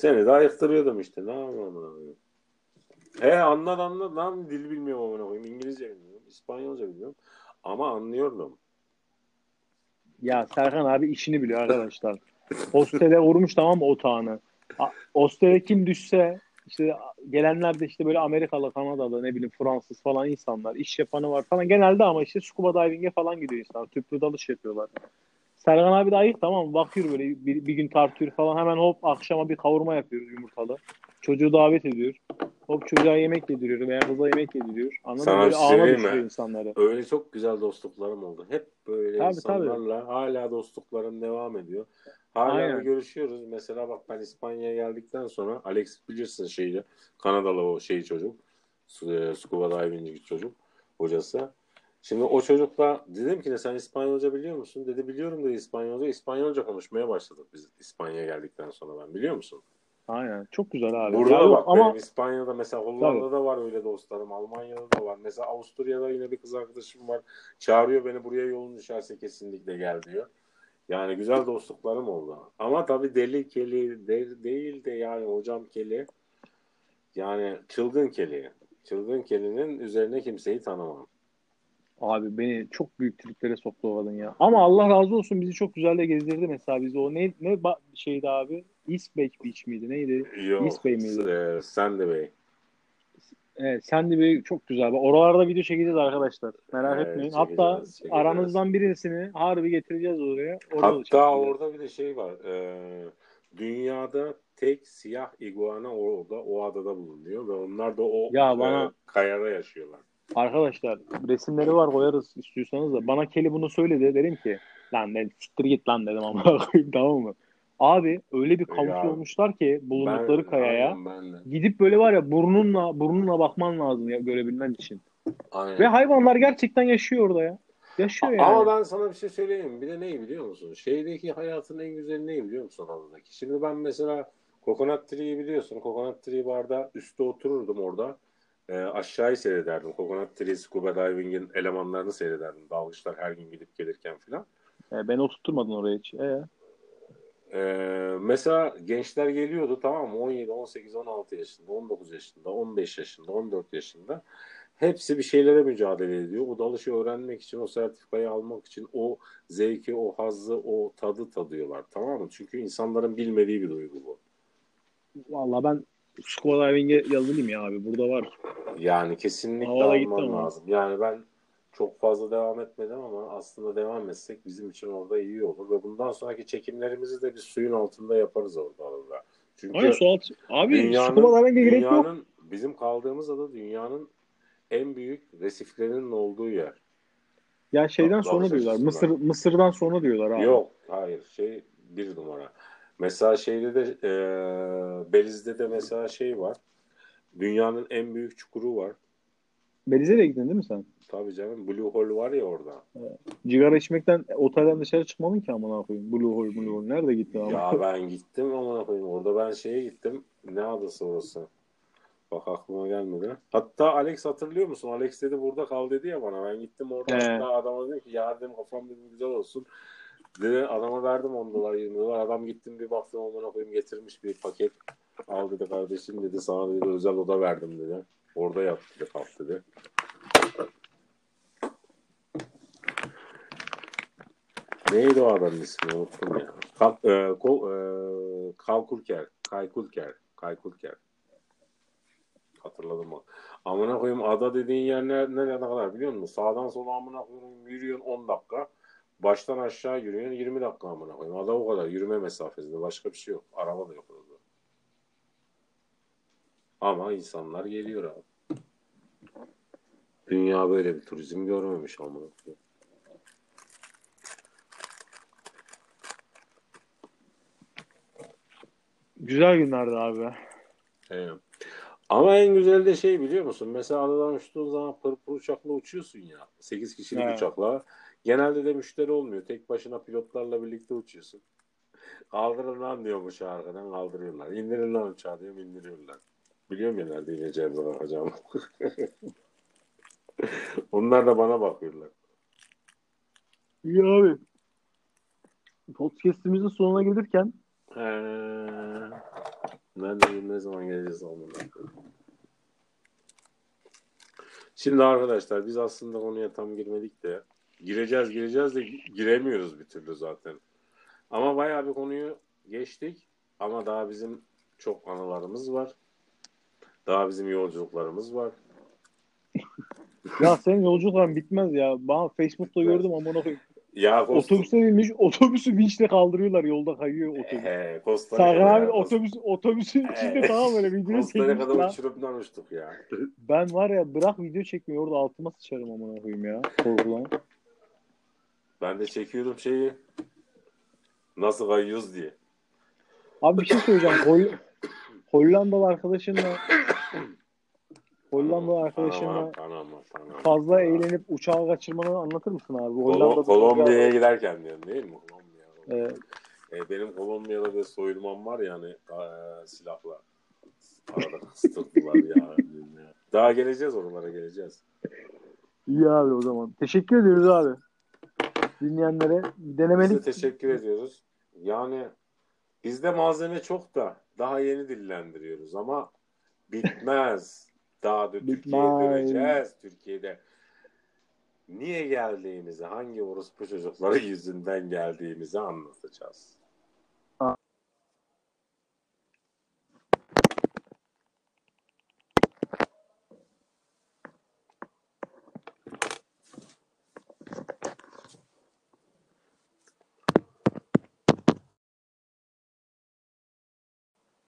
Seni de ayıktırıyordum işte. Ne koyayım? He anlat anlat lan dil bilmiyorum amına koyayım. İngilizce bilmiyorum. İspanyolca bilmiyorum. Ama anlıyordum. Ya Serkan abi işini biliyor arkadaşlar. Hostele vurmuş tamam mı otağını. Hostele kim düşse işte gelenler de işte böyle Amerikalı, Kanadalı, ne bileyim Fransız falan insanlar. iş yapanı var falan. Genelde ama işte scuba diving'e falan gidiyor insanlar. Tüplü dalış yapıyorlar. Serkan abi de ayık tamam? Bakıyor böyle bir, bir gün tartıyor falan. Hemen hop akşama bir kavurma yapıyoruz yumurtalı. Çocuğu davet ediyor. Hop çocuğa yemek yediriyor veya kıza yemek yediriyor. Anladın Sana mı? Böyle şey ağına mi? insanları. Öyle çok güzel dostluklarım oldu. Hep böyle Tabii, insanlarla hala dostluklarım devam ediyor. Hala Aynen. görüşüyoruz. Mesela bak ben İspanya'ya geldikten sonra Alex bilirsin şeyi Kanadalı o şey çocuk. E, Scuba diving çocuk hocası. Şimdi o çocukla dedim ki ne sen İspanyolca biliyor musun? Dedi biliyorum dedi İspanyolca. İspanyolca konuşmaya başladık biz İspanya'ya geldikten sonra ben biliyor musun? Aynen. Çok güzel abi. Burada Ya bak ama benim İspanya'da mesela Hollanda'da var öyle dostlarım. Almanya'da da var. Mesela Avusturya'da yine bir kız arkadaşım var. Çağırıyor beni buraya yolun düşerse kesinlikle gel diyor. Yani güzel dostluklarım oldu. Ama tabii deli keli de- değil de yani hocam keli. Yani çılgın keli. Çılgın kelinin üzerine kimseyi tanımam. Abi beni çok büyük triplere soktu o kadın ya. Ama Allah razı olsun bizi çok güzel de gezdirdi mesela bizi. O ne ne şeydi abi? East Bay Beach miydi? Neydi? Yok. East Bay miydi? E, Sandy Bay. Evet, sen de bir çok güzel. Oralarda video çekeceğiz arkadaşlar. Merak Evet, etmeyin. çekeceğiz, Hatta çekeceğiz. aranızdan birisini harbi getireceğiz oraya. Orada da Hatta orada bir de şey var. e, dünyada tek siyah iguana orada o adada bulunuyor ve onlar da o Ya e, bana- kayada yaşıyorlar. Arkadaşlar resimleri var koyarız istiyorsanız da. Bana Kelly bunu söyledi. Dedim ki lan dedim, siktir git lan dedim ama koyayım tamam mı? Abi öyle bir kamufle olmuşlar ki bulundukları Ben- kayaya. aynen ben de. Gidip böyle var ya burnunla burnunla bakman lazım ya görebilmen için. Aynen. Ve hayvanlar gerçekten yaşıyor orada ya. Yaşıyor yani. Ama ben sana bir şey söyleyeyim. Bir de neyi biliyor musun? Şeydeki hayatın en güzeli neyi biliyor musun adadaki? Şimdi ben mesela Coconut Tree'yi biliyorsun. Coconut Tree barda üstte otururdum orada. E, aşağıyı seyrederdim. Coconut Tree Scuba Diving'in elemanlarını seyrederdim. Dalgıçlar her gün gidip gelirken filan. E, beni oturtmadın oraya hiç. E, Ee, mesela gençler geliyordu tamam mı? 17, 18, 16 yaşında, 19 yaşında, 15 yaşında, 14 yaşında. Hepsi bir şeylere mücadele ediyor. O dalışı öğrenmek için, o sertifikayı almak için o zevki, o hazzı, o tadı tadıyorlar. Tamam mı? Çünkü insanların bilmediği bir duygu bu. Valla ben scuba diving'e yazılayım ya abi. Burada var. Yani kesinlikle Havada alman ama. lazım. Yani ben çok fazla devam etmedim ama aslında devam etsek bizim için orada iyi olur. Ve bundan sonraki çekimlerimizi de biz suyun altında yaparız orada arada. Çünkü Aynen su altı. Abi dünyanın, diving'e gerek yok. dünyanın bizim kaldığımız ada dünyanın en büyük resiflerinin olduğu yer. Ya şeyden Dalış sonra diyorlar. Mısır Mısır'dan sonra diyorlar abi. Yok, hayır. Şey bir numara. Mesela şeyde de e, Beliz'de de mesela şey var. Dünyanın en büyük çukuru var. Belize de gittin değil mi sen? Tabii canım Blue Hole var ya orada. Cigara içmekten otelden dışarı çıkmadın ki amına koyayım. Blue Hole, Blue Hole. Nerede gittin ama? Ya ben gittim ama koyayım. Orada ben şeye gittim. Ne adası orası? Bak aklıma gelmedi. Hatta Alex hatırlıyor musun? Alex dedi burada kal dedi ya bana. Ben gittim orada He. hatta adama dedim ki ya dedim kafam dedim güzel olsun. Dedi adama verdim 10 dolar 20 dolar. Adam gittim bir baktım ondan koyayım getirmiş bir paket. Al dedi kardeşim dedi sana dedi özel oda verdim dedi. Orada yat dedi kalk dedi. Neydi o adamın ismi unuttum ya. Kalk, e, kol, e, Kalkulker. Kaykulker. Kaykulker. Hatırladım o. Amına koyayım ada dediğin yer ne, ne, ne kadar biliyor musun? Sağdan sola amına koyayım yürüyorsun 10 dakika. Baştan aşağı yürüyorsun 20 dakika amına koyayım. Ada o kadar yürüme mesafesinde. Başka bir şey yok. Araba da yok orada. Ama insanlar geliyor abi. Dünya böyle bir turizm görmemiş amına koyayım. Güzel günlerdi abi. Evet. Ama en güzeli de şey biliyor musun? Mesela adadan uçtuğun zaman pırpır uçakla uçuyorsun ya. 8 kişilik Evet. uçakla. Genelde de müşteri olmuyor. Tek başına pilotlarla birlikte uçuyorsun. Kaldırın lan diyormuş arkadan kaldırıyorlar. İndirin lan uçağı diyorum indiriyorlar. Biliyorum ya nerede ineceğim bakacağım. Onlar da bana bakıyorlar. İyi abi. Podcast'imizin sonuna gelirken He. Nerede ne zaman geleceğiz onunla. Şimdi arkadaşlar biz aslında konuya tam girmedik de gireceğiz gireceğiz de giremiyoruz bir türlü zaten. Ama bayağı bir konuyu geçtik ama daha bizim çok anılarımız var. Daha bizim yolculuklarımız var. ya senin yolculukların bitmez ya. Bana Facebook'ta gördüm amına koyayım. Ya Costa, Otobüse binmiş, otobüsü vinçle kaldırıyorlar. Yolda kayıyor otobüs. He, Costa Sarkan abi ya, otobüs otobüsün içinde tamam böyle video Costa çekmiş Rica'da lan. uçurumdan uçtuk ya. Ben var ya bırak video çekmiyor orada altıma sıçarım amına koyayım ya. Korkulan. Ben de çekiyordum şeyi. Nasıl kayıyoruz diye. Abi bir şey söyleyeceğim. Hol Hollandalı arkadaşınla Hollandalı arkadaşınla fazla eğlenip uçağı kaçırmanı anlatır mısın abi? Hollanda'da Kolombiya'ya giderken diyorum değil mi? Kolombiya. Ee, E, benim Kolombiya'da bir soyulmam var yani e, silahla. Arada kıstırdılar ya. Daha geleceğiz oralara geleceğiz. iyi abi o zaman. Teşekkür ediyoruz abi. Dinleyenlere denemelik de teşekkür ediyoruz. Yani bizde malzeme çok da daha yeni dillendiriyoruz ama bitmez. Daha da Türkiye'ye döneceğiz Türkiye'de. Niye geldiğimizi, hangi orospu çocukları yüzünden geldiğimizi anlatacağız.